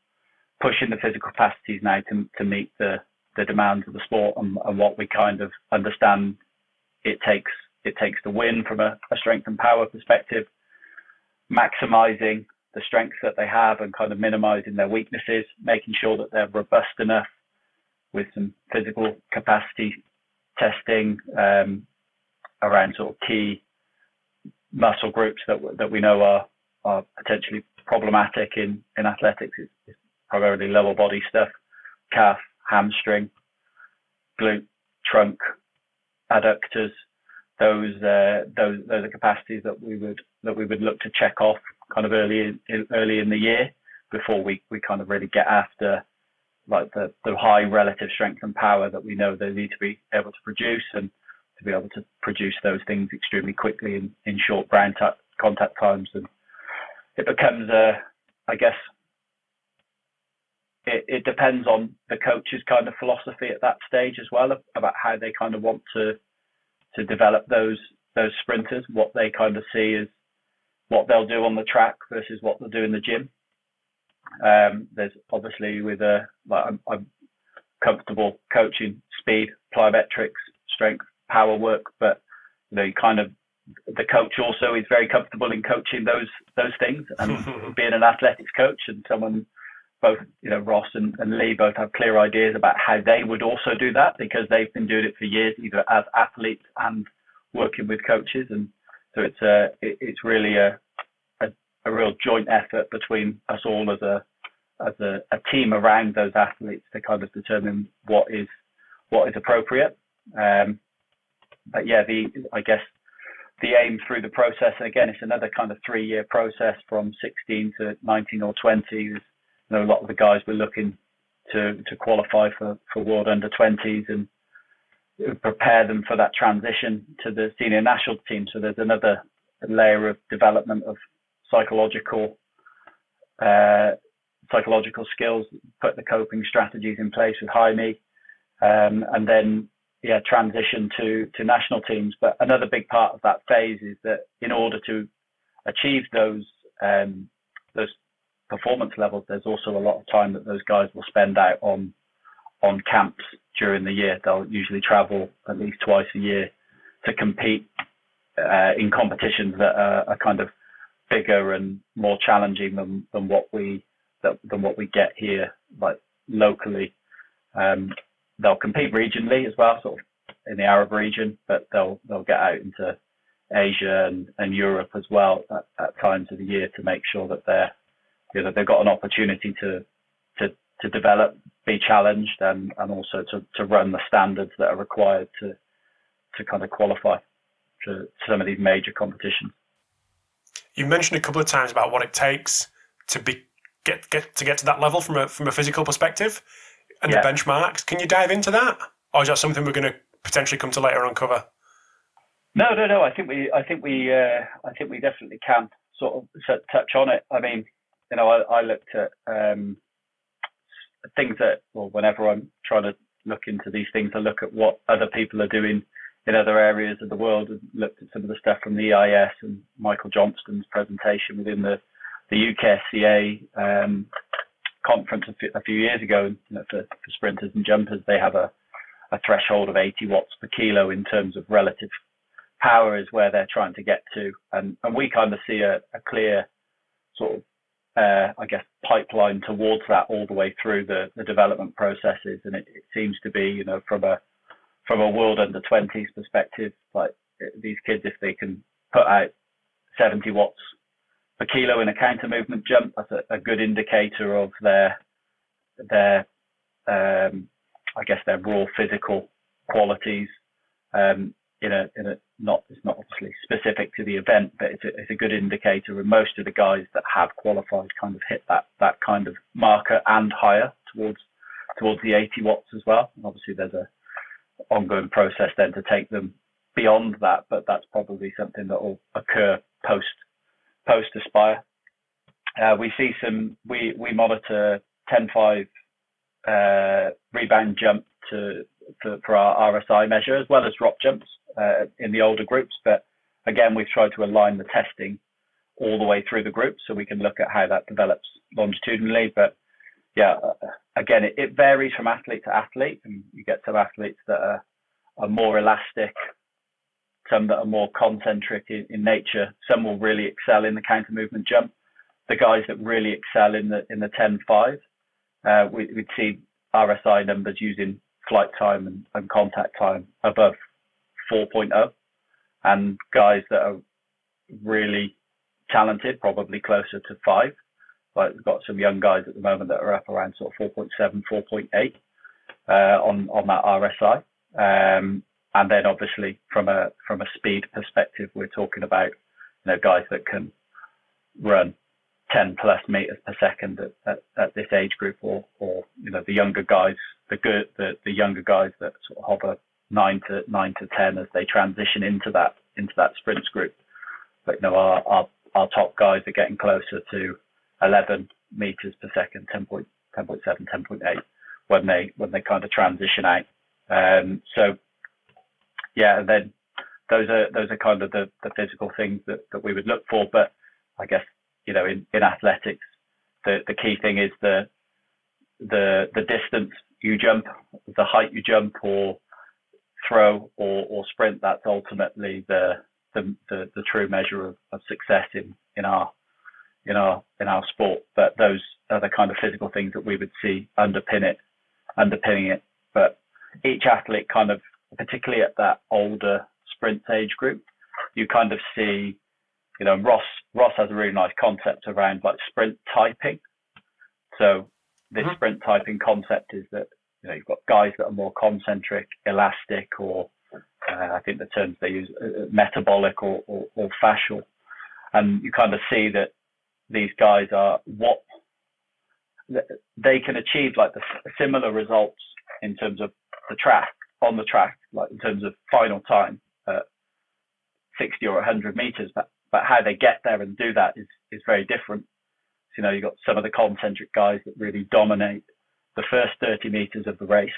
[SPEAKER 2] pushing the physical capacities now to to meet the the demands of the sport and, and what we kind of understand it takes it takes to win from a, a strength and power perspective, maximizing the strengths that they have and kind of minimizing their weaknesses, making sure that they're robust enough with some physical capacity testing um, around sort of key muscle groups that that we know are are potentially problematic in in athletics. It's, primarily lower body stuff, calf, hamstring, glute, trunk, adductors. Those uh, those those are capacities that we would that we would look to check off kind of early in, early in the year before we, we kind of really get after like the, the high relative strength and power that we know they need to be able to produce and to be able to produce those things extremely quickly in, in short ground t- contact times. And it becomes a I guess it, it depends on the coach's kind of philosophy at that stage as well about how they kind of want to to develop those those sprinters, what they kind of see as what they'll do on the track versus what they'll do in the gym. Um, there's obviously with a like I'm, I'm, comfortable coaching speed, plyometrics, strength, power work, but you know you kind of the coach also is very comfortable in coaching those those things and [laughs] being an athletics coach and someone both you know Ross and, and Lee both have clear ideas about how they would also do that because they've been doing it for years either as athletes and working with coaches, and so it's a it, it's really a, a, a real joint effort between us all as a as a, a team around those athletes to kind of determine what is what is appropriate. Um, but yeah, the I guess the aim through the process, and again, it's another kind of three-year process from 16 to 19 or 20. You know, a lot of the guys were looking to to qualify for for World Under 20s and prepare them for that transition to the senior national team. So there's another layer of development of psychological uh, psychological skills, put the coping strategies in place with Jaime, um, and then yeah, transition to to national teams. But another big part of that phase is that in order to achieve those um, those performance levels, there's also a lot of time that those guys will spend out on on camps during the year. They'll usually travel at least twice a year to compete uh, in competitions that are, are, kind of bigger and more challenging than, than what we than what we get here, like locally. Um, they'll compete regionally as well, sort of in the Arab region, but they'll they'll get out into Asia and, and Europe as well at, at times of the year to make sure that they're you know they've got an opportunity to to develop, be challenged, and and also to to run the standards that are required to to kind of qualify to some of these major competitions.
[SPEAKER 1] You mentioned a couple of times about what it takes to be get get to get to that level from a from a physical perspective and yeah. the benchmarks. Can you dive into that, or is that something we're going to potentially come to later on cover?
[SPEAKER 2] No, no, no. I think we, I think we, uh, I think we definitely can sort of touch on it. I mean, you know, I, I looked at um, things that, well, whenever I'm trying to look into these things, I look at what other people are doing in other areas of the world and looked at some of the stuff from the EIS and Michael Johnston's presentation within the the UKSCA um, conference a few years ago. You know, for, for, sprinters and jumpers, they have a, a threshold of 80 watts per kilo in terms of relative power is where they're trying to get to, and and we kind of see a, a clear sort of uh, I guess pipeline towards that all the way through the, the development processes, and it, it seems to be you know from a from a world under 20s perspective, like these kids if they can put out 70 watts per kilo in a counter movement jump. That's a, a good indicator of their their um, I guess their raw physical qualities. Um, in a in a not it's not obviously specific to the event, but it's a, it's a good indicator. And most of the guys that have qualified kind of hit that that kind of marker and higher towards towards the 80 watts as well. And obviously, there's a ongoing process then to take them beyond that, but that's probably something that will occur post post Aspire. Uh, we see some, we, we monitor 10.5 uh, rebound jump to, for, for our RSI measure as well as drop jumps uh, in the older groups. But again, we've tried to align the testing all the way through the group so we can look at how that develops longitudinally. But yeah, uh, again, it, it varies from athlete to athlete, and you get some athletes that are, are more elastic some that are more concentric in, in nature. Some will really excel in the counter movement jump. The guys that really excel in the in the 10-5, uh, we, would see RSI numbers using flight time and, and contact time above 4.0, and guys that are really talented, probably closer to five. Like we've got some young guys at the moment that are up around sort of 4.7, 4.8 uh, on on that RSI. Um, and then obviously from a from a speed perspective, we're talking about you know guys that can run 10 plus meters per second at, at, at, this age group, or or you know the younger guys, the good the, the younger guys that sort of hover nine to nine to 10 as they transition into that into that sprints group. But you know our our, our top guys are getting closer to 11 meters per second, 10.7, 10.8 when they when they kind of transition out. Um, so yeah, and then those are those are kind of the, the physical things that, that we would look for. But I guess you know in, in athletics, the, the key thing is the the the distance you jump, the height you jump, or throw or, or sprint. That's ultimately the the, the, the true measure of, of success in, in our in our in our sport. But those are the kind of physical things that we would see underpin it, underpinning it. But each athlete kind of particularly at that older sprint age group, you kind of see, you know, Ross Ross has a really nice concept around like sprint typing. So this mm-hmm. sprint typing concept is that you know you've got guys that are more concentric, elastic, or uh, I think the terms they use uh, uh metabolic or, or, or fascial, and you kind of see that these guys are what they can achieve like the similar results in terms of the track on the track, like in terms of final time at 60 or 100 meters, but, but how they get there and do that is, is very different. So, you know, you've got some of the concentric guys that really dominate the first 30 meters of the race,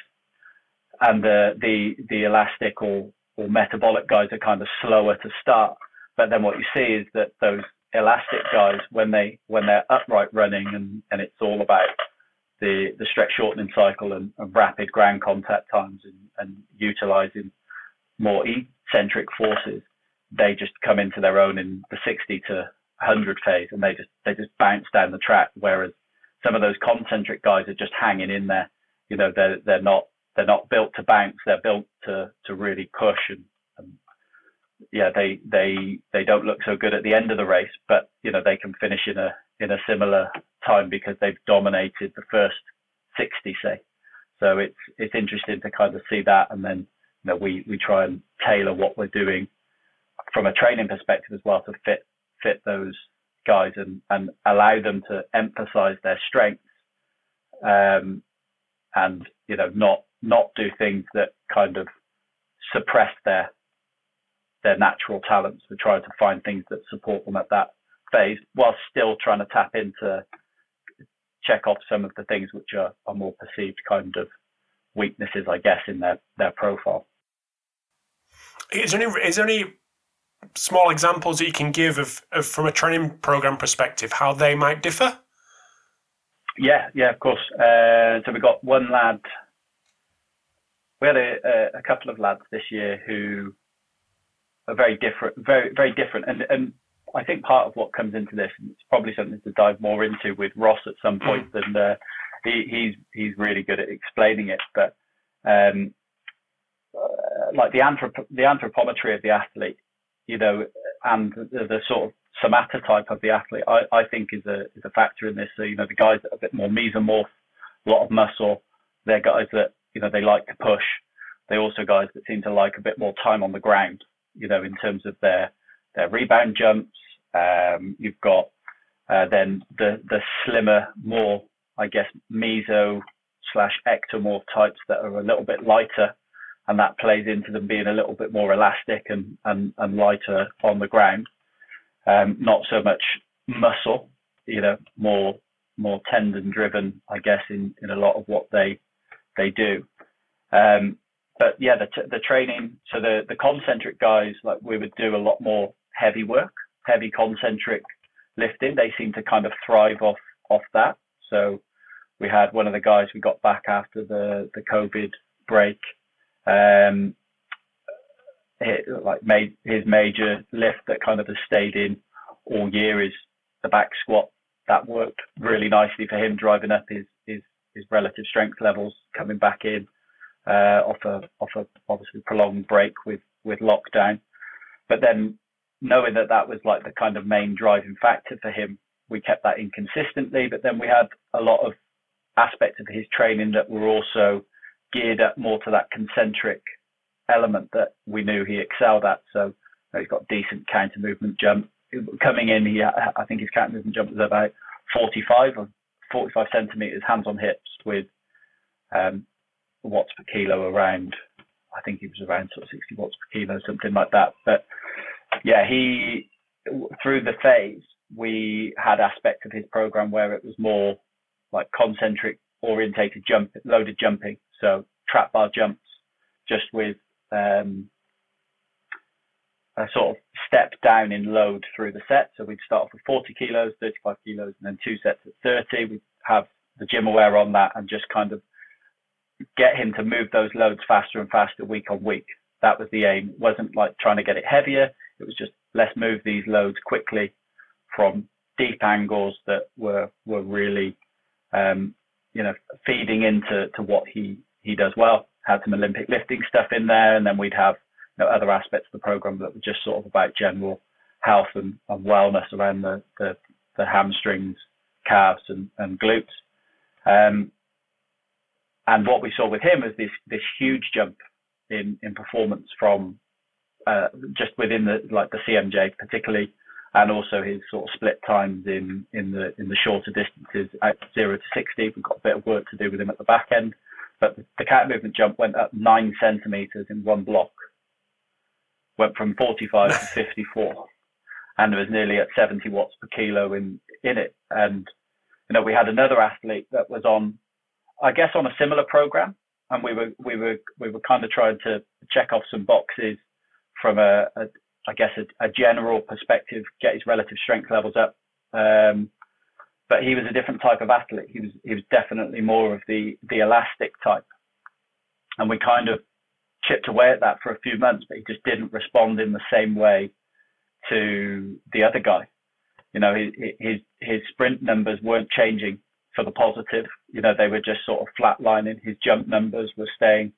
[SPEAKER 2] and the the the elastic or or metabolic guys are kind of slower to start. But then what you see is that those elastic guys, when they when they're upright running and, and it's all about the the stretch shortening cycle and, and rapid ground contact times and, and utilizing more eccentric forces, they just come into their own in the 60 to 100 phase and they just they just bounce down the track. Whereas some of those concentric guys are just hanging in there. You know, they're they're not they're not built to bounce. They're built to to really push and, and yeah, they they they don't look so good at the end of the race, but you know they can finish in a in a similar time because they've dominated the first 60, say. So it's it's interesting to kind of see that, and then you know we we try and tailor what we're doing from a training perspective as well to fit fit those guys and and allow them to emphasize their strengths, um, and you know not not do things that kind of suppress their their natural talents. We're trying to find things that support them at that phase while still trying to tap into check off some of the things which are, are more perceived kind of weaknesses, I guess, in their, their profile.
[SPEAKER 1] Is there, any, is there any small examples that you can give of, of from a training program perspective how they might differ?
[SPEAKER 2] Yeah, yeah, of course. Uh, so we got one lad. We had a, a, couple of lads this year who are very different, very very different, and and I think part of what comes into this, and it's probably something to dive more into with Ross at some point, mm. and uh, he, he's he's really good at explaining it. But um, uh, like the anthrop- the anthropometry of the athlete, you know, and the, the sort of somatotype of the athlete, I, I think is a is a factor in this. So you know, the guys that are a bit more mesomorph, a lot of muscle, they're guys that you know they like to push. They're also guys that seem to like a bit more time on the ground you know, in terms of their their rebound jumps. Um, you've got uh, then the the slimmer, more I guess meso slash ectomorph types that are a little bit lighter, and that plays into them being a little bit more elastic and and, and lighter on the ground. Um, not so much muscle, you know, more more tendon driven, I guess, in, in a lot of what they they do. Um, but yeah, the, t- the training, so the, the concentric guys, like we would do a lot more heavy work, heavy concentric lifting. They seem to kind of thrive off, off that. So we had one of the guys we got back after the, the COVID break, um, like made his major lift that kind of has stayed in all year is the back squat. That worked really nicely for him, driving up his, his, his relative strength levels, coming back in uh, off a off a obviously prolonged break with with lockdown. But then knowing that that was like the kind of main driving factor for him, we kept that inconsistently. But then we had a lot of aspects of his training that were also geared up more to that concentric element that we knew he excelled at. So he's got decent counter movement jump. Coming in, he I think his counter movement jump was about 45 or 45 centimeters hands on hips with um, watts per kilo around, I think he was around sort of 60 watts per kilo, something like that. But yeah, he, through the phase, we had aspects of his program where it was more like concentric orientated jump, loaded jumping. So trap bar jumps just with um, a sort of step down in load through the set. So we'd start off with 40 kilos, 35 kilos, and then two sets at 30. We'd have the GymAware on that and just kind of get him to move those loads faster and faster week on week. That was the aim. It wasn't like trying to get it heavier. It was just let's move these loads quickly from deep angles that were were really um, you know feeding into to what he he does well. Had some Olympic lifting stuff in there, and then we'd have you know, other aspects of the program that were just sort of about general health and, and wellness around the, the, the hamstrings, calves, and, and glutes. Um, and what we saw with him was this this huge jump in in performance from uh, just within the like the CMJ particularly, and also his sort of split times in in the in the shorter distances at zero to sixty. We've got a bit of work to do with him at the back end, but the counter movement jump went up nine centimeters in one block. Went from 45 to [laughs] 54, and it was nearly at 70 watts per kilo in in it. And you know we had another athlete that was on I guess on a similar program, and we were we were we were kind of trying to check off some boxes from a, a I guess a, a, general perspective, get his relative strength levels up. Um, but he was a different type of athlete. He was he was definitely more of the the elastic type, and we kind of chipped away at that for a few months, but he just didn't respond in the same way to the other guy. You know, his his his sprint numbers weren't changing for the positive. You know, they were just sort of flatlining. His jump numbers were staying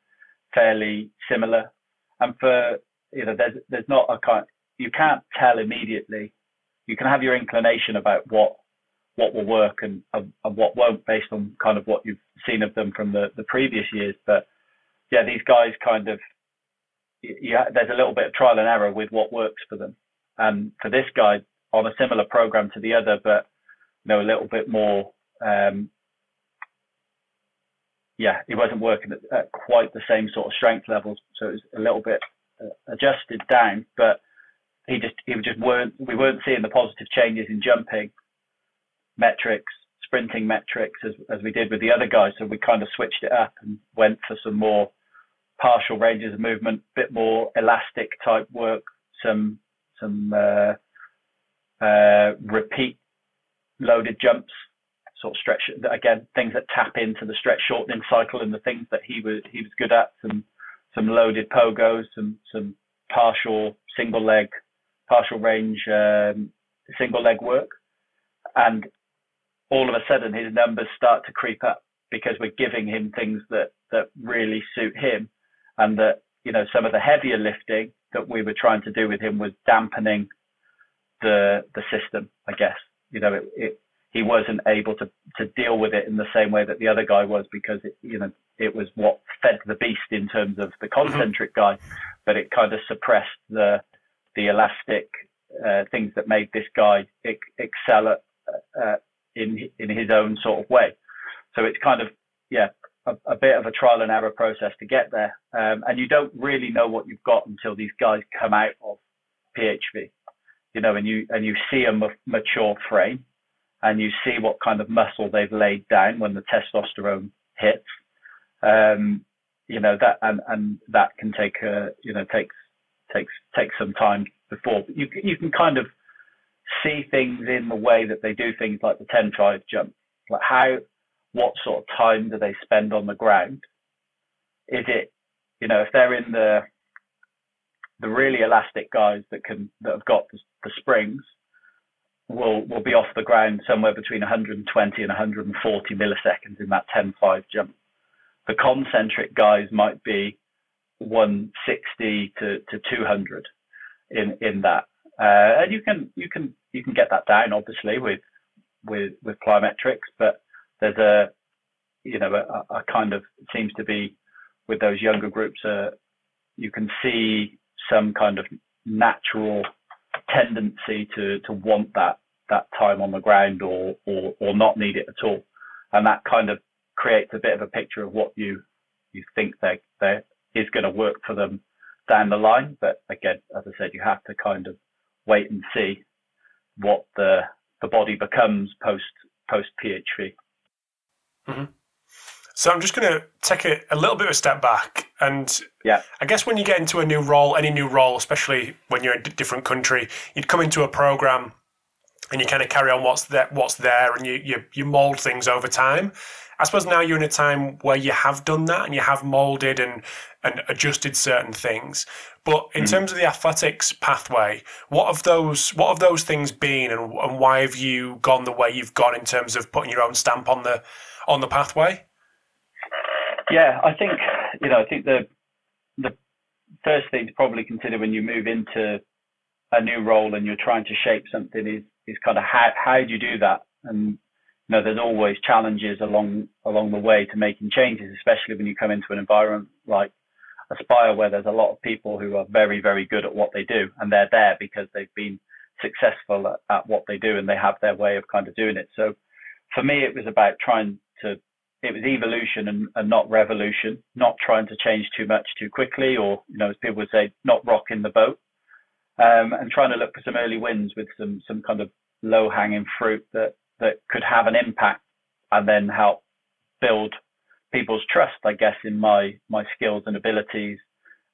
[SPEAKER 2] fairly similar. And for you know, there's there's not a kind you can't tell immediately. You can have your inclination about what what will work and, and, what won't based on kind of what you've seen of them from the, the previous years. But yeah, these guys kind of yeah, there's a little bit of trial and error with what works for them. And for this guy on a similar program to the other, but you know, a little bit more um, yeah, he wasn't working at, at, quite the same sort of strength levels, so it was a little bit uh, adjusted down. But he just he just weren't we weren't seeing the positive changes in jumping metrics, sprinting metrics as as we did with the other guys. So we kind of switched it up and went for some more partial ranges of movement, bit more elastic type work, some some uh, uh, repeat loaded jumps sort of stretch again things that tap into the stretch shortening cycle and the things that he was he was good at some some loaded pogos some some partial single leg partial range um, single leg work and all of a sudden his numbers start to creep up because we're giving him things that that really suit him and that you know some of the heavier lifting that we were trying to do with him was dampening the the system i guess you know it, it he wasn't able to to deal with it in the same way that the other guy was because it, you know it was what fed the beast in terms of the mm-hmm. concentric guy, but it kind of suppressed the the elastic uh, things that made this guy excel at, uh, in in his own sort of way. So it's kind of yeah a, a bit of a trial and error process to get there, um, and you don't really know what you've got until these guys come out of PHV, you know, and you and you see a m- mature frame and you see what kind of muscle they've laid down when the testosterone hits. Um, you know that, and and that can take a, you know takes takes takes some time before but you you can kind of see things in the way that they do things like the 10-5 jump, like how what sort of time do they spend on the ground? Is it you know if they're in the the really elastic guys that can that have got the, the springs will will be off the ground somewhere between 120 and 140 milliseconds in that 10-5 jump. The concentric guys might be 160 to, to 200 in in that, uh, and you can you can you can get that down obviously with with with plyometrics, but there's a you know a, a kind of seems to be with those younger groups, uh, you can see some kind of natural tendency to to want that that time on the ground or or or not need it at all, and that kind of creates a bit of a picture of what you you think they they is going to work for them down the line. But again, as I said, you have to kind of wait and see what the the body becomes post post PHV.
[SPEAKER 1] Mm-hmm. So I'm just going to take a, a, little bit of a step back, and
[SPEAKER 2] yeah,
[SPEAKER 1] I guess when you get into a new role, any new role, especially when you're in a different country, you'd come into a program and you kind of carry on what's there, what's there, and you, you you mold things over time. I suppose now you're in a time where you have done that and you have molded and and adjusted certain things. But in mm. terms of the athletics pathway, what have those what have those things been, and, and why have you gone the way you've gone in terms of putting your own stamp on the on the pathway?
[SPEAKER 2] Yeah, I think you know, I think the the first thing to probably consider when you move into a new role and you're trying to shape something is is kind of how how do you do that? And you know, there's always challenges along along the way to making changes, especially when you come into an environment like Aspire, where there's a lot of people who are very, very good at what they do, and they're there because they've been successful at, at what they do and they have their way of kind of doing it. So, for me, it was about trying to it was evolution and, and, not revolution, not trying to change too much too quickly, or you know, as people would say, not rocking the boat, um, and trying to look for some early wins with some some kind of low hanging fruit that that could have an impact and then help build people's trust, I guess, in my my skills and abilities,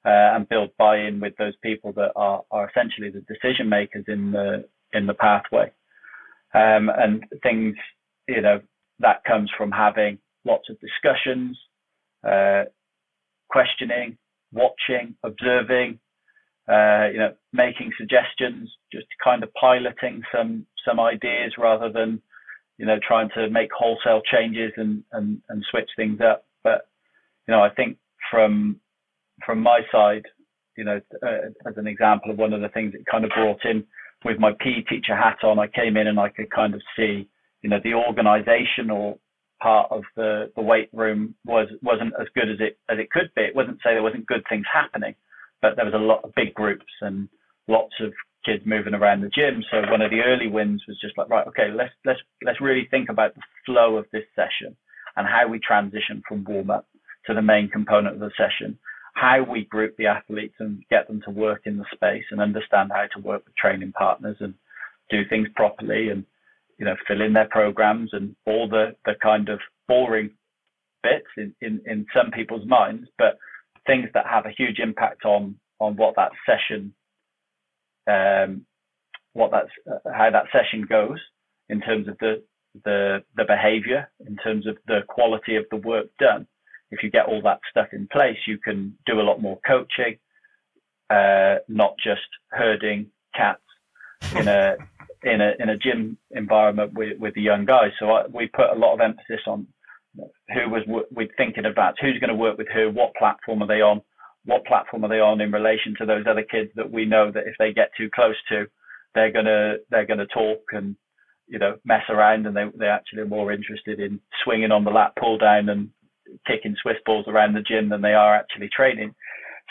[SPEAKER 2] uh, and build buy-in with those people that are are essentially the decision makers in the in the pathway, um, and things you know that comes from having lots of discussions, uh, questioning, watching, observing, uh, you know, making suggestions, just kind of piloting some some ideas rather than you know, trying to make wholesale changes and, and, and switch things up. But, you know, I think from, from my side, you know, uh, as an example of one of the things that kind of brought in with my PE teacher hat on, I came in and I could kind of see, you know, the organizational part of the, the weight room was, wasn't as good as it, as it could be. It wasn't say there wasn't good things happening, but there was a lot of big groups and lots of kids moving around the gym. So one of the early wins was just like, right, okay, let's let's let's really think about the flow of this session and how we transition from warm up to the main component of the session, how we group the athletes and get them to work in the space and understand how to work with training partners and do things properly and you know fill in their programs and all the the kind of boring bits in, in, in some people's minds, but things that have a huge impact on on what that session um, what that's uh, how that session goes in terms of the the the behavior, in terms of the quality of the work done. If you get all that stuff in place, you can do a lot more coaching, uh, not just herding cats in a in a in a gym environment with with the young guys. So I, we put a lot of emphasis on who was we thinking about who's going to work with who, what platform are they on, what platform are they on in relation to those other kids that we know that if they get too close to, they're gonna they're gonna talk and you know mess around, and they they actually more interested in swinging on the lat pull down and kicking Swiss balls around the gym than they are actually training.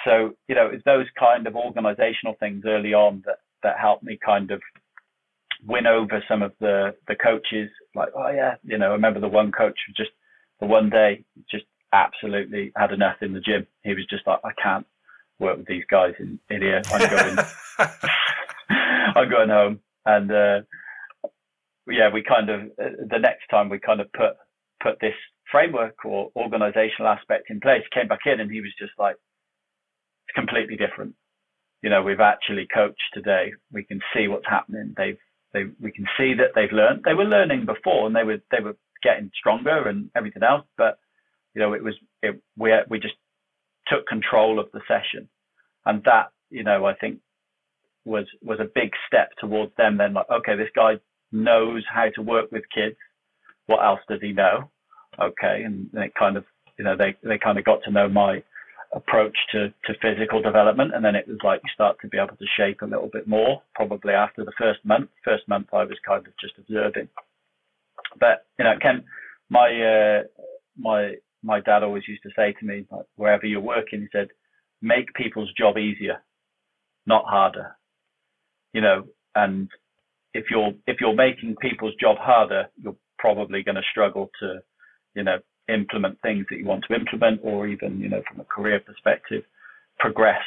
[SPEAKER 2] So you know it's those kind of organisational things early on that that help me kind of win over some of the the coaches. Like oh yeah, you know I remember the one coach just the one day just absolutely had enough in the gym. He was just like, I can't work with these guys in, in here. I'm going, [laughs] I'm going home. And uh, yeah, we kind of uh, the next time we kind of put put this framework or organizational aspect in place. Came back in and he was just like, it's completely different. You know, we've actually coached today. We can see what's happening. They've they we can see that they've learned. They were learning before and they were they were getting stronger and everything else, but you know, it was it, we we just took control of the session, and that you know I think was was a big step towards them. Then like, okay, this guy knows how to work with kids. What else does he know? Okay, and it kind of you know they they kind of got to know my approach to to physical development, and then it was like you start to be able to shape a little bit more. Probably after the first month. First month I was kind of just observing, but you know, Ken, my uh, my my dad always used to say to me, like, wherever you're working, he said, make people's job easier, not harder. You know, and if you're if you're making people's job harder, you're probably going to struggle to, you know, implement things that you want to implement, or even, you know, from a career perspective, progress.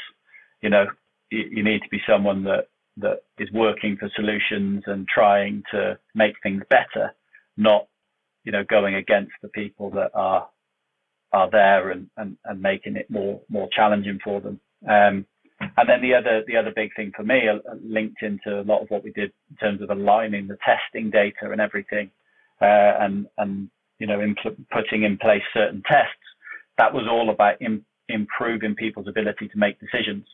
[SPEAKER 2] You know, you, you need to be someone that that is working for solutions and trying to make things better, not, you know, going against the people that are are there and, and, and making it more more challenging for them. Um, and then the other the other big thing for me, uh, linked into a lot of what we did in terms of aligning the testing data and everything, uh, and and you know impl- putting in place certain tests. That was all about Im- improving people's ability to make decisions,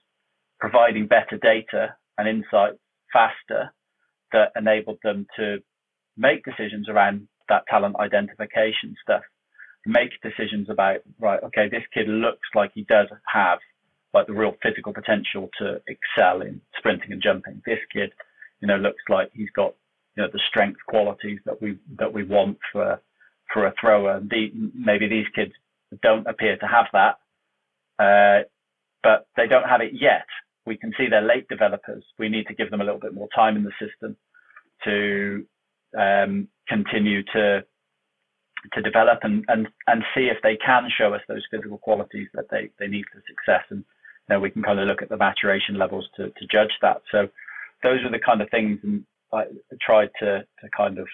[SPEAKER 2] providing better data and insights faster that enabled them to make decisions around that talent identification stuff make decisions about right okay this kid looks like he does have like the real physical potential to excel in sprinting and jumping. This kid, you know, looks like he's got you know the strength qualities that we that we want for for a thrower. The, maybe these kids don't appear to have that, uh, but they don't have it yet. We can see they're late developers. We need to give them a little bit more time in the system to um, continue to to develop and, and, and see if they can show us those physical qualities that they, they need for success. And you know, we can kind of look at the maturation levels to, to judge that. So those are the kind of things and I tried to, to kind of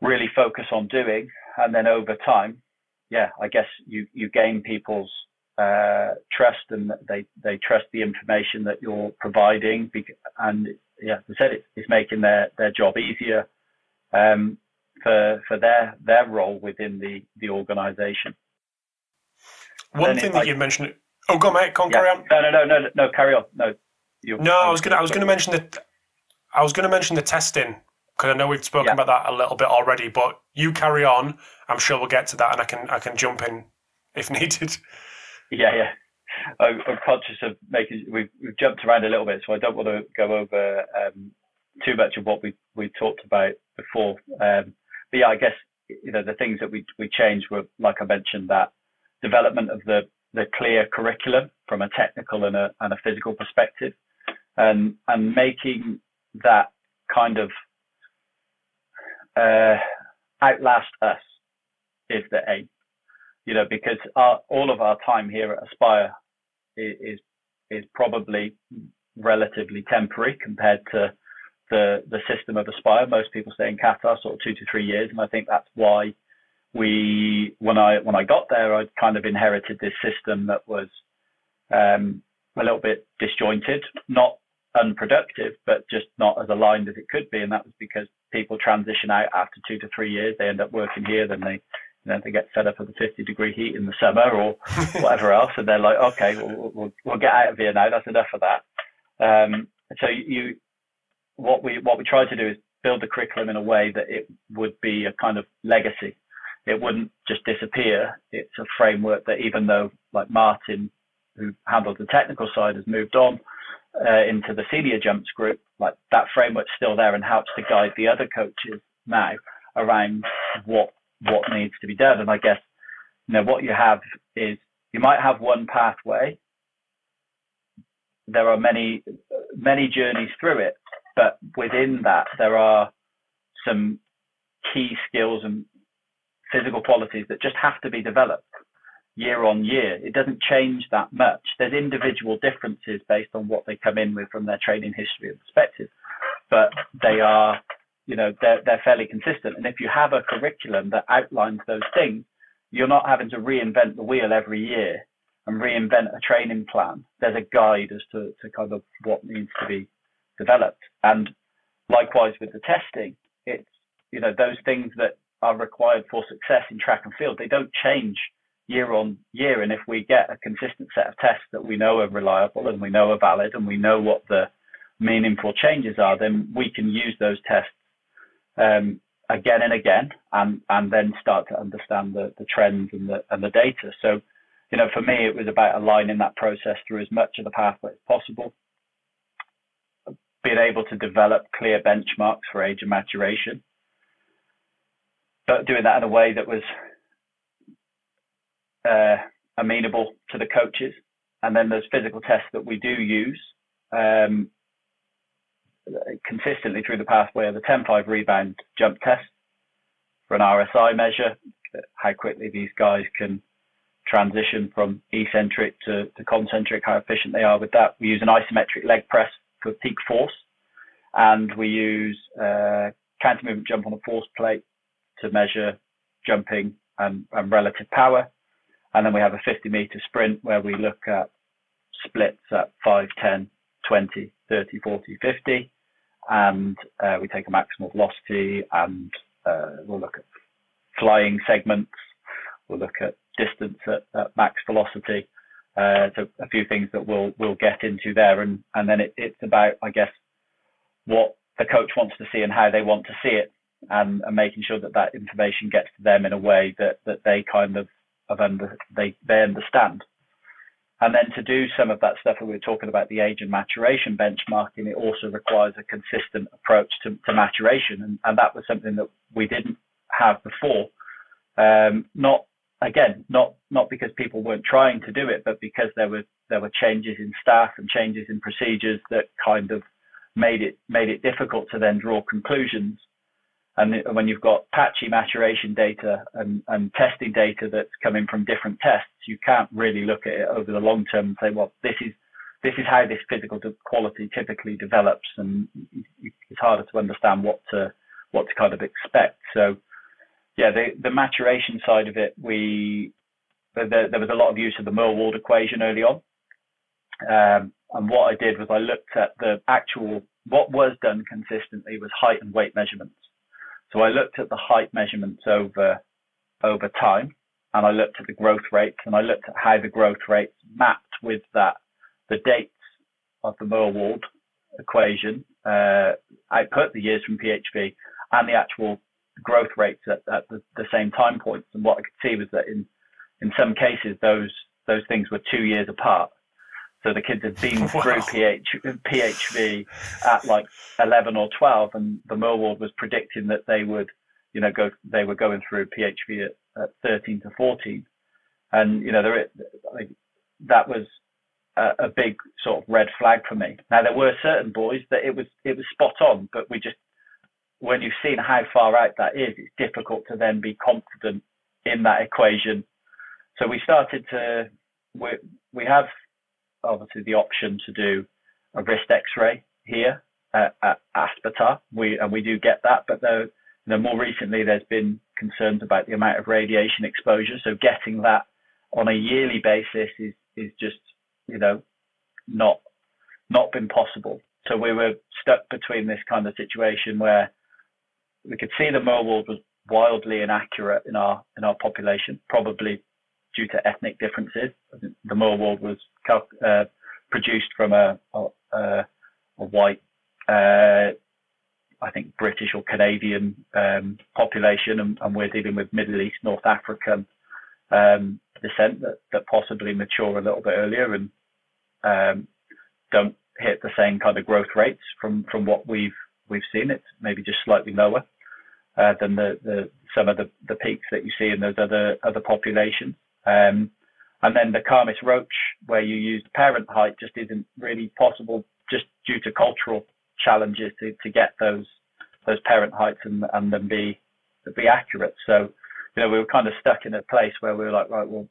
[SPEAKER 2] really focus on doing. And then over time, yeah, I guess you, you gain people's uh, trust and they, they trust the information that you're providing. And yeah, as I said, it, it's making their, their job easier. Um, for for their their role within the the organisation.
[SPEAKER 1] One thing that you mentioned. Oh, go mate. Come yeah. carry on.
[SPEAKER 2] No, no, no, no, no. Carry on. No.
[SPEAKER 1] You, no, I was gonna. I was gonna mention that. I was gonna mention the testing because I know we've spoken yeah. about that a little bit already. But you carry on. I'm sure we'll get to that, and I can I can jump in if [laughs] needed.
[SPEAKER 2] Yeah, yeah. I'm, conscious of making. We've, we've jumped around a little bit, so I don't want to go over um, too much of what we we talked about before. Um, but yeah, I guess you know the things that we we changed were like I mentioned that development of the the clear curriculum from a technical and a and a physical perspective, and and making that kind of uh, outlast us is the aim. You know, because our, all of our time here at Aspire is is probably relatively temporary compared to the the system of Aspire. Most people stay in Qatar sort of two to three years, and I think that's why we when I when I got there, I kind of inherited this system that was um, a little bit disjointed, not unproductive, but just not as aligned as it could be, and that was because people transition out after two to three years. They end up working here, then they you know, they get fed up of the 50 degree heat in the summer or [laughs] whatever else, and they're like, okay, we'll, we'll, we'll get out of here now. That's enough of that. Um, so you what we what we tried to do is build the curriculum in a way that it would be a kind of legacy. It wouldn't just disappear. It's a framework that even though like Martin, who handled the technical side, has moved on uh, into the senior jumps group, like that framework's still there and helps to guide the other coaches now around what what needs to be done. And I guess you know what you have is you might have one pathway. There are many many journeys through it, but within that, there are some key skills and physical qualities that just have to be developed year on year. It doesn't change that much. There's individual differences based on what they come in with from their training history and perspective, but they are, you know, they're, they're fairly consistent. And if you have a curriculum that outlines those things, you're not having to reinvent the wheel every year and reinvent a training plan. There's a guide as to, to kind of what needs to be developed. And likewise with the testing, it's you know those things that are required for success in track and field. They don't change year on year. And if we get a consistent set of tests that we know are reliable and we know are valid and we know what the meaningful changes are, then we can use those tests um, again and again and, and then start to understand the, the trends and the, and the data. So, you know, for me, it was about aligning that process through as much of the pathway as possible being able to develop clear benchmarks for age and maturation, but doing that in a way that was uh, amenable to the coaches. And then those physical tests that we do use um, consistently through the pathway of the 10-5 rebound jump test for an RSI measure, how quickly these guys can transition from eccentric to, to concentric, how efficient they are with that. We use an isometric leg press for peak force, and we use uh, counter movement jump on a force plate to measure jumping and, and, relative power. And then we have a 50 meter sprint where we look at splits at 5, 10, 20, 30, 40, 50. And uh, we take a maximal velocity and uh, we'll look at flying segments. We'll look at distance at, at max velocity. Uh, so a few things that we'll we'll get into there, and and then it, it's about I guess what the coach wants to see and how they want to see it, and, and making sure that that information gets to them in a way that that they kind of of under they they understand. And then to do some of that stuff that we were talking about, the age and maturation benchmarking, it also requires a consistent approach to, to maturation. And, and that was something that we didn't have before. Um, not again, not not because people weren't trying to do it, but because there were there were changes in staff and changes in procedures that kind of made it made it difficult to then draw conclusions. And when you've got patchy maturation data and, and testing data that's coming from different tests, you can't really look at it over the long term and say, well, this is this is how this physical quality typically develops, and it's harder to understand what to what to kind of expect. So yeah, the, the maturation side of it, we there, there was a lot of use of the Mirwald equation early on. Um, and what I did was I looked at the actual what was done consistently was height and weight measurements. So I looked at the height measurements over over time, and I looked at the growth rates, and I looked at how the growth rates mapped with that the dates of the Mirwald equation uh, output, the years from PHV, and the actual growth rates at, at the, the, same time points. And what I could see was that in in some cases those those things were two years apart. So the kids had been [laughs] wow. through PH, PHV at like 11 or 12, and the Mirwald was predicting that they would, you know, go they were going through PHV at, at 13 to 14, and you know there like, that was a, a big sort of red flag for me. Now there were certain boys that it was it was spot on, but we just when you've seen how far out that is, it's difficult to then be confident in that equation. So we started to we we have obviously the option to do a wrist X-ray here at, at Aspetar. We and we do get that, but though you know, more recently there's been concerns about the amount of radiation exposure. So getting that on a yearly basis is is just you know not not been possible. So we were stuck between this kind of situation where we could see the Mirwald was wildly inaccurate in our in our population, probably due to ethnic differences. The Mirwald was uh, produced from a a, a white, uh, I think British or Canadian um, population, and, and, we're dealing with Middle East, North African um, descent that, that possibly mature a little bit earlier and um, don't hit the same kind of growth rates from from what we've we've seen. It's maybe just slightly lower uh, than the, the some of the, the peaks that you see in those other other populations. Um, and then the Khamis Roche, where you use parent height, just isn't really possible just due to cultural challenges to, to get those those parent heights and, and them be be accurate. So, you know, we were kind of stuck in a place where we were like, right, well,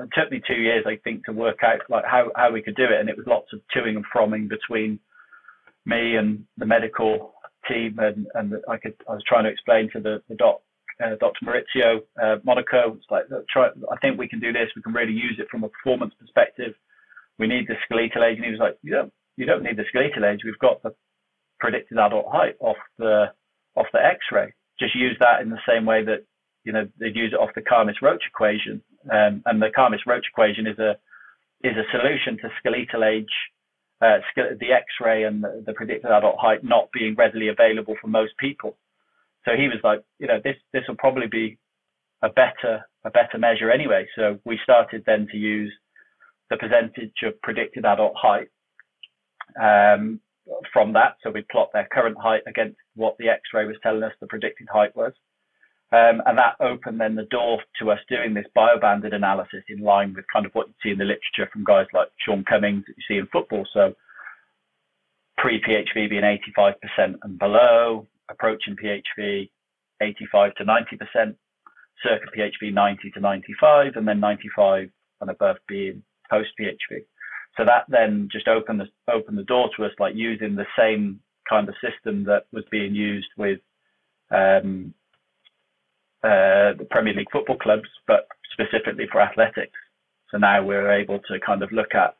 [SPEAKER 2] it took me two years, I think, to work out like how, how we could do it, and it was lots of toing and fromming between me and the medical team, and, and I could I was trying to explain to the, the doc, uh, Dr. Maurizio uh, Monaco, it's like try, I think we can do this. We can really use it from a performance perspective. We need the skeletal age, and he was like, you don't you don't need the skeletal age. We've got the predicted adult height off the off the X-ray. Just use that in the same way that you know they'd use it off the Khamis-Roche equation, um, and the Khamis-Roche equation is a is a solution to skeletal age uh, the X-ray and the, the, predicted adult height not being readily available for most people. So he was like, you know, this this will probably be a better a better measure anyway. So we started then to use the percentage of predicted adult height um, from that. So we plot their current height against what the X-ray was telling us the predicted height was. Um, and that opened then the door to us doing this biobanded analysis in line with kind of what you see in the literature from guys like Sean Cummings that you see in football. So pre-PHV being 85% and below, approaching PHV 85 to 90%, circa PHV 90 to 95, and then 95 and above being post-PHV. So that then just opened the, opened the door to us, like using the same kind of system that was being used with um, uh, the Premier League football clubs, but specifically for athletics. So now we're able to kind of look at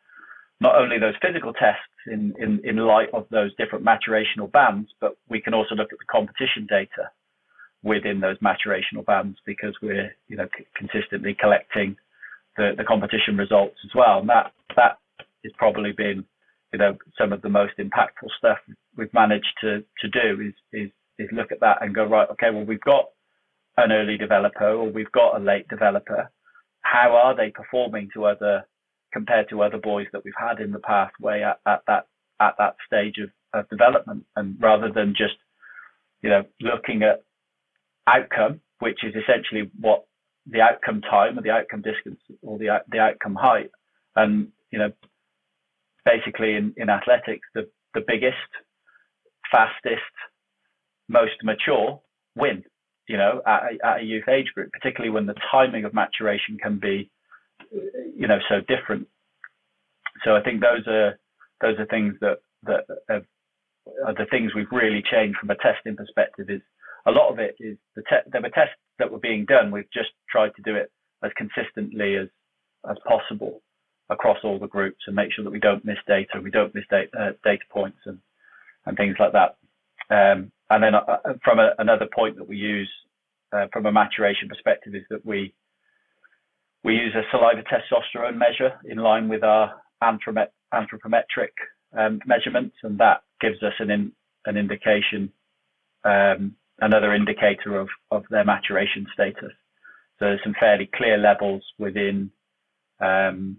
[SPEAKER 2] not only those physical tests in, in, in light of those different maturational bands, but we can also look at the competition data within those maturational bands because we're you know c- consistently collecting the, the competition results as well. And that that has probably been you know some of the most impactful stuff we've managed to to do is is is look at that and go right okay well we've got an early developer or we've got a late developer, how are they performing to other compared to other boys that we've had in the pathway at, at that at that stage of, of development. And rather than just, you know, looking at outcome, which is essentially what the outcome time or the outcome distance or the the outcome height, and you know, basically in, in athletics, the the biggest, fastest, most mature win. You know, at, at a youth age group, particularly when the timing of maturation can be, you know, so different. So I think those are those are things that that have, are the things we've really changed from a testing perspective. Is a lot of it is the te- there were tests that were being done. We've just tried to do it as consistently as as possible across all the groups and make sure that we don't miss data, we don't miss data, uh, data points and and things like that. Um, and then uh, from a, another point that we use uh, from a maturation perspective is that we we use a saliva testosterone measure in line with our anthropometric um, measurements, and that gives us an in, an indication, um, another indicator of of their maturation status. So there's some fairly clear levels within um,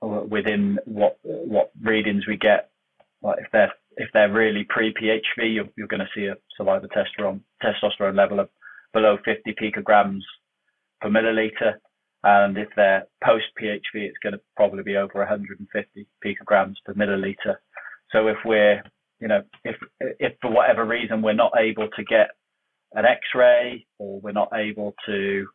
[SPEAKER 2] within what what readings we get. Like if they're if they're really pre PHV, you're, you're going to see a saliva testosterone testosterone level of below 50 picograms per milliliter. And if they're post PHV, it's going to probably be over 150 picograms per milliliter. So if we're, you know, if if for whatever reason we're not able to get an X-ray or we're not able to,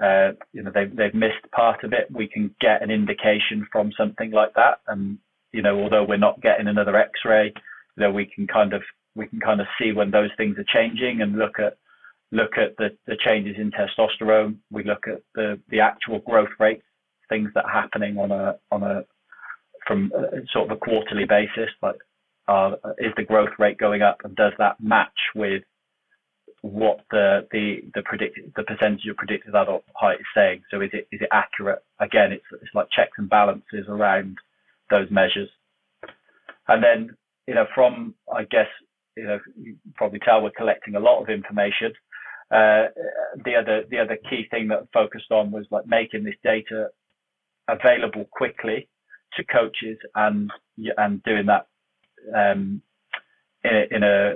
[SPEAKER 2] uh, you know, they've they've missed part of it, we can get an indication from something like that. And you know, although we're not getting another X-ray, you know, we can kind of we can kind of see when those things are changing and look at look at the, the changes in testosterone. We look at the, the actual growth rates, things that are happening on a on a from a, sort of a quarterly basis. Like, uh, is the growth rate going up, and does that match with what the the the predict the percentage of predicted adult height is saying? So is it is it accurate? Again, it's it's like checks and balances around those measures. And then you know from I guess you know you probably tell we're collecting a lot of information uh, the other the other key thing that I focused on was like making this data available quickly to coaches and and doing that um, in a in a,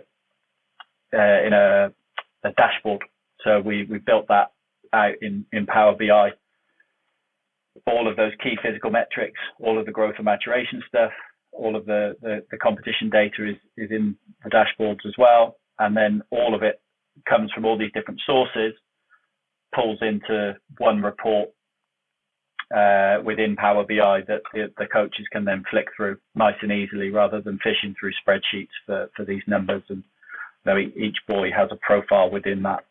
[SPEAKER 2] uh, in a, a dashboard. So we we built that out in in Power BI. All of those key physical metrics, all of the growth and maturation stuff, all of the, the, the competition data is, is in the dashboards as well. And then all of it comes from all these different sources, pulls into one report uh, within Power BI that the, the, coaches can then flick through nice and easily rather than fishing through spreadsheets for, for these numbers. And you know, each boy has a profile within that.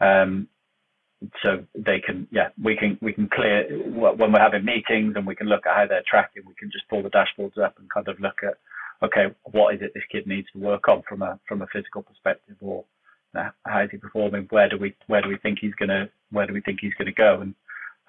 [SPEAKER 2] Um, so they can, yeah, we can we can clear when we're having meetings and we can look at how they're tracking. We can just pull the dashboards up and kind of look at, okay, what is it this kid needs to work on from a from a physical perspective, or how is he performing? Where do we where do we think he's gonna where do we think he's gonna go? And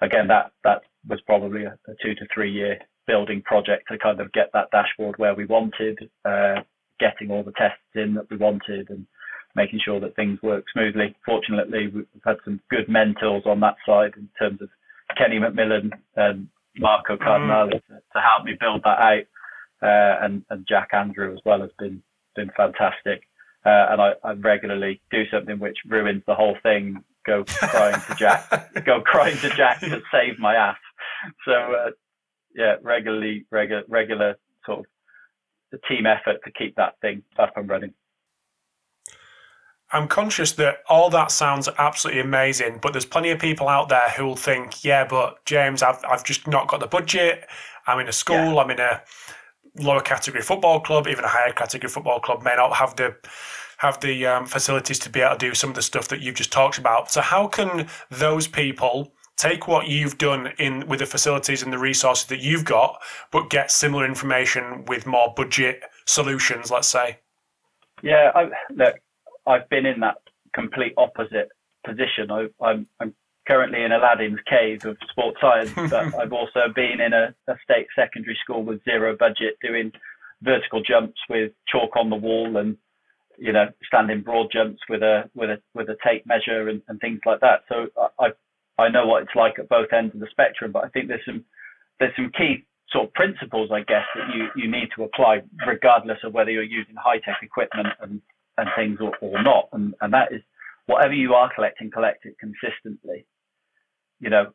[SPEAKER 2] again, that that was probably a, a two to three year building project to kind of get that dashboard where we wanted, uh, getting all the tests in that we wanted, and making sure that things work smoothly. Fortunately, we've had some good mentors on that side in terms of Kenny McMillan and Marco Cardinale mm. to, to, help me build that out, uh, and and Jack Andrew as well has been been fantastic. Uh, and I, I, regularly do something which ruins the whole thing. Go crying to Jack, [laughs] go crying to Jack to save my ass. So uh, yeah, regularly, regular, regular sort of the team effort to keep that thing up and running.
[SPEAKER 1] I'm conscious that all that sounds absolutely amazing, but there's plenty of people out there who will think, yeah, but James, I've, I've just not got the budget. I'm in a school, yeah. I'm in a lower category football club, even a higher category football club may not have the have the um, facilities to be able to do some of the stuff that you've just talked about. So how can those people take what you've done in with the facilities and the resources that you've got, but get similar information with more budget solutions? Let's say.
[SPEAKER 2] Yeah, I, look, I've been in that complete opposite position. I, I'm, I'm currently in Aladdin's cave of sports science, [laughs] but I've also been in a, a, state secondary school with zero budget doing vertical jumps with chalk on the wall and you know standing broad jumps with a with a with a tape measure and, and things like that. So I I know what it's like at both ends of the spectrum, but I think there's some there's some key sort of principles, I guess, that you, you need to apply regardless of whether you're using high tech equipment and, and things or, or not. And, and that is whatever you are collecting, collect it consistently. You know,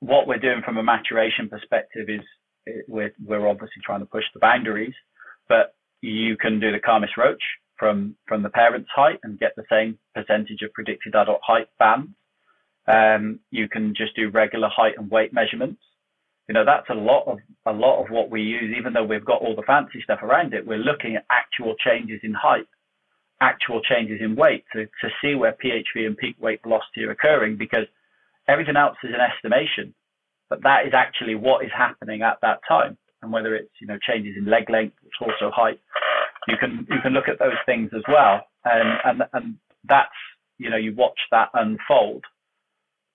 [SPEAKER 2] what we're doing from a maturation perspective is we're, we're obviously trying to push the boundaries, but you can do the Khamis Roche from, from the parent's height and get the same percentage of predicted adult height bands. Um, you can just do regular height and weight measurements. You know, that's a lot of a lot of what we use, even though we've got all the fancy stuff around it. We're looking at actual changes in height, actual changes in weight to, to see where PHV and peak weight velocity are occurring because everything else is an estimation. But that is actually what is happening at that time. And whether it's, you know, changes in leg length, it's also height, you can you can look at those things as well. And and and that's you know, you watch that unfold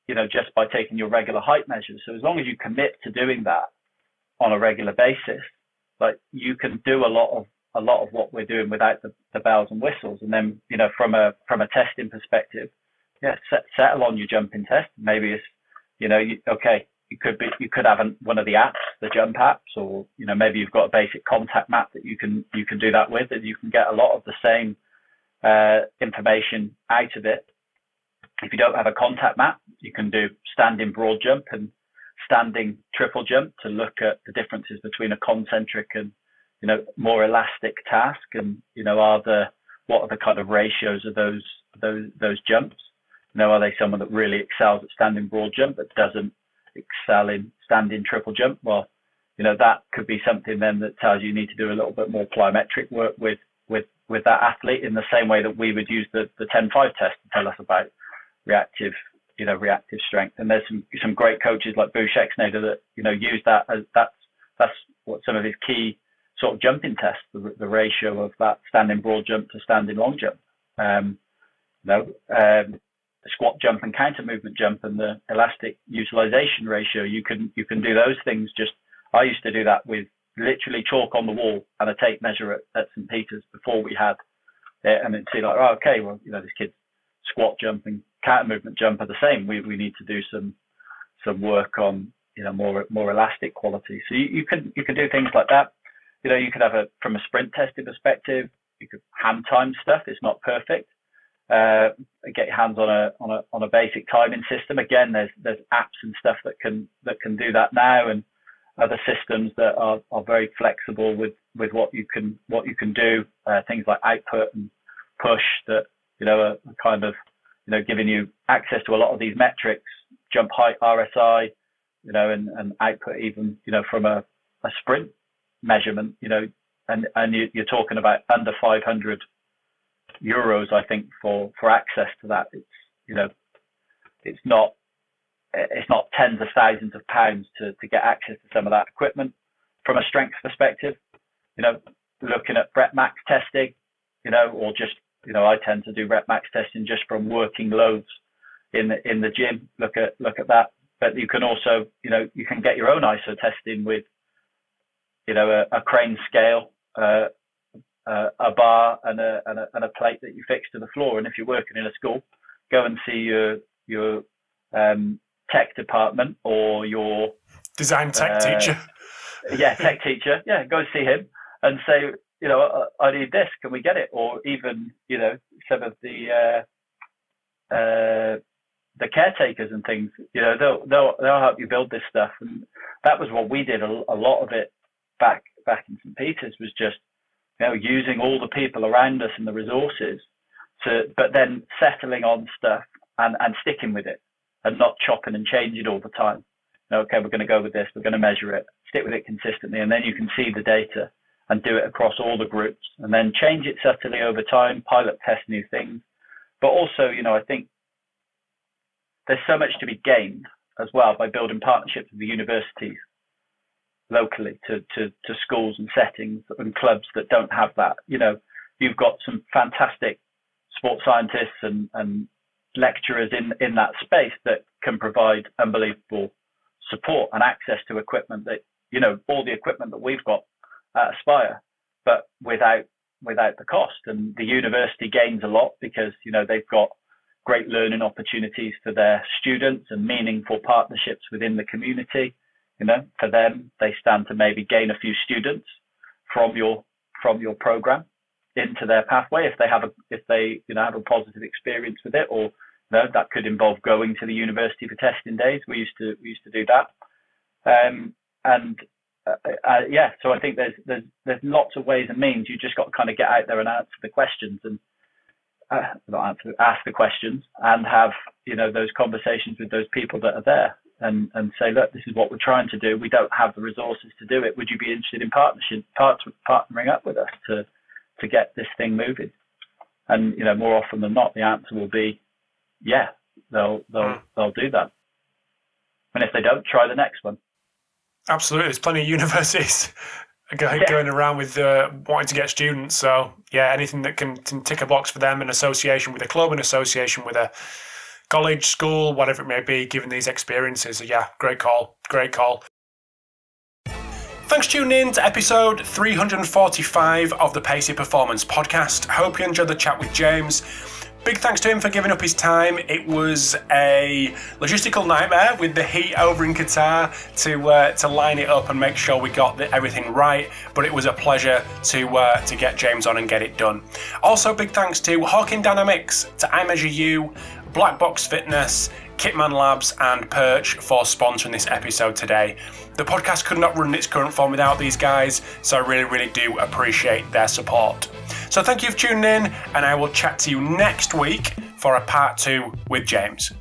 [SPEAKER 2] you know, just by taking your regular height measures. So as long as you commit to doing that on a regular basis, like you can do a lot of a lot of what we're doing without the, the bells and whistles. And then, you know, from a from a testing perspective, yeah, set, settle on your jumping test. Maybe it's, you know, you, okay, you could be you could have an, one of the apps, the jump apps, or you know maybe you've got a basic contact map that you can you can do that with, and you can get a lot of the same uh, information out of it if you don't have a contact map, you can do standing broad jump and standing triple jump to look at the differences between a concentric and you know more elastic task and you know are the what are the kind of ratios of those those those jumps know are they someone that really excels at standing broad jump but doesn't excel in standing triple jump well you know that could be something then that tells you you need to do a little bit more plyometric work with with with that athlete in the same way that we would use the the 10-5 test to tell us about reactive, you know, reactive strength. And there's some some great coaches like Bo Schexnayder that you know use that as that's that's what some of his key sort of jumping tests, the, the ratio of that standing broad jump to standing long jump. Um, you know, um, squat jump and counter movement jump and the elastic utilization ratio. You can you can do those things. Just I used to do that with literally chalk on the wall and a tape measure at, at St Peter's before we had it, and then see like, oh, okay, well, you know, this kid's squat jump and counter movement jump are the same. We we need to do some some work on you know more more elastic quality. So you, you can you can do things like that. You know, you could have a from a sprint testing perspective, you could hand time stuff. It's not perfect. Uh, get your hands on a on a on a basic timing system. Again, there's there's apps and stuff that can that can do that now, and other systems that are, are very flexible with with what you can what you can do. Uh, things like output and push that you know are, are kind of you know, giving you access to a lot of these metrics, jump height, RSI, you know, and, and output even, you know, from a, a sprint measurement, you know, and, and you, you're talking about under 500 euros, I think, for, for access to that. It's, you know, it's not, it's not tens of thousands of pounds to, to get access to some of that equipment. From a strength perspective, you know, looking at rep max testing, you know, or just you know, I tend to do rep max testing just from working loads in the in the gym. Look at look at that. But you can also, you know, you can get your own ISO testing with, you know, a, a crane scale, uh, uh, a bar, and a, and a and a plate that you fix to the floor. And if you're working in a school, go and see your your um, tech department or your
[SPEAKER 1] design tech uh, teacher. [laughs]
[SPEAKER 2] Yeah, tech teacher. Yeah, go see him and say, you know, I, I, need this. Can we get it? Or even, you know, some of the uh, uh, the caretakers and things. You know, they'll they'll they'll help you build this stuff. And that was what we did. A, a lot of it back back in St Peter's was just, you know, using all the people around us and the resources to, but then settling on stuff and and sticking with it and not chopping and changing all the time. You know, okay, we're going to go with this. We're going to measure it. Stick with it consistently, and then you can see the data and do it across all the groups and then change it subtly over time, pilot test new things. But also, you know, I think there's so much to be gained as well by building partnerships with the universities locally to, to, to schools and settings and clubs that don't have that. You know, you've got some fantastic sports scientists and, and lecturers in, in that space that can provide unbelievable support and access to equipment that, you know, all the equipment that we've got at Aspire, but without without the cost. And the university gains a lot because you know they've got great learning opportunities for their students and meaningful partnerships within the community. You know, for them, they stand to maybe gain a few students from your from your program into their pathway if they have a if they you know have a positive experience with it, or you know, that could involve going to the university for testing days. We used to we used to do that, um, and uh, uh, yeah. So I think there's there's there's lots of ways and means. You just got to kind of get out there and answer the questions and uh, not answer, ask the questions and have you know those conversations with those people that are there and and say, look, this is what we're trying to do. We don't have the resources to do it. Would you be interested in partnership, part, partnering up with us to to get this thing moving? And you know, more often than not, the answer will be, yeah, they'll they'll mm. they'll do that. And if they don't, try the next one.
[SPEAKER 1] Absolutely, there's plenty of [laughs] universities going, yeah. around with uh, wanting to get students. So yeah, anything that can, can tick a box for them, in association with a club, an association with a college, school, whatever it may be, given these experiences. So yeah, great call, great call. Thanks for tuning in to episode 345 of the Pacey Performance Podcast. Hope you enjoyed the chat with James. Big thanks to him for giving up his time. It was a logistical nightmare with the heat over in Qatar to uh, to line it up and make sure we got the, everything right. But it was a pleasure to uh, to get James on and get it done. Also, big thanks to Hawkin Dynamics, to iMeasureU, Black Box Fitness, Kitman Labs, and Perch for sponsoring this episode today. The podcast could not run in its current form without these guys, so I really, really do appreciate their support. So thank you for tuning in, and I will chat to you next week for a part two with James.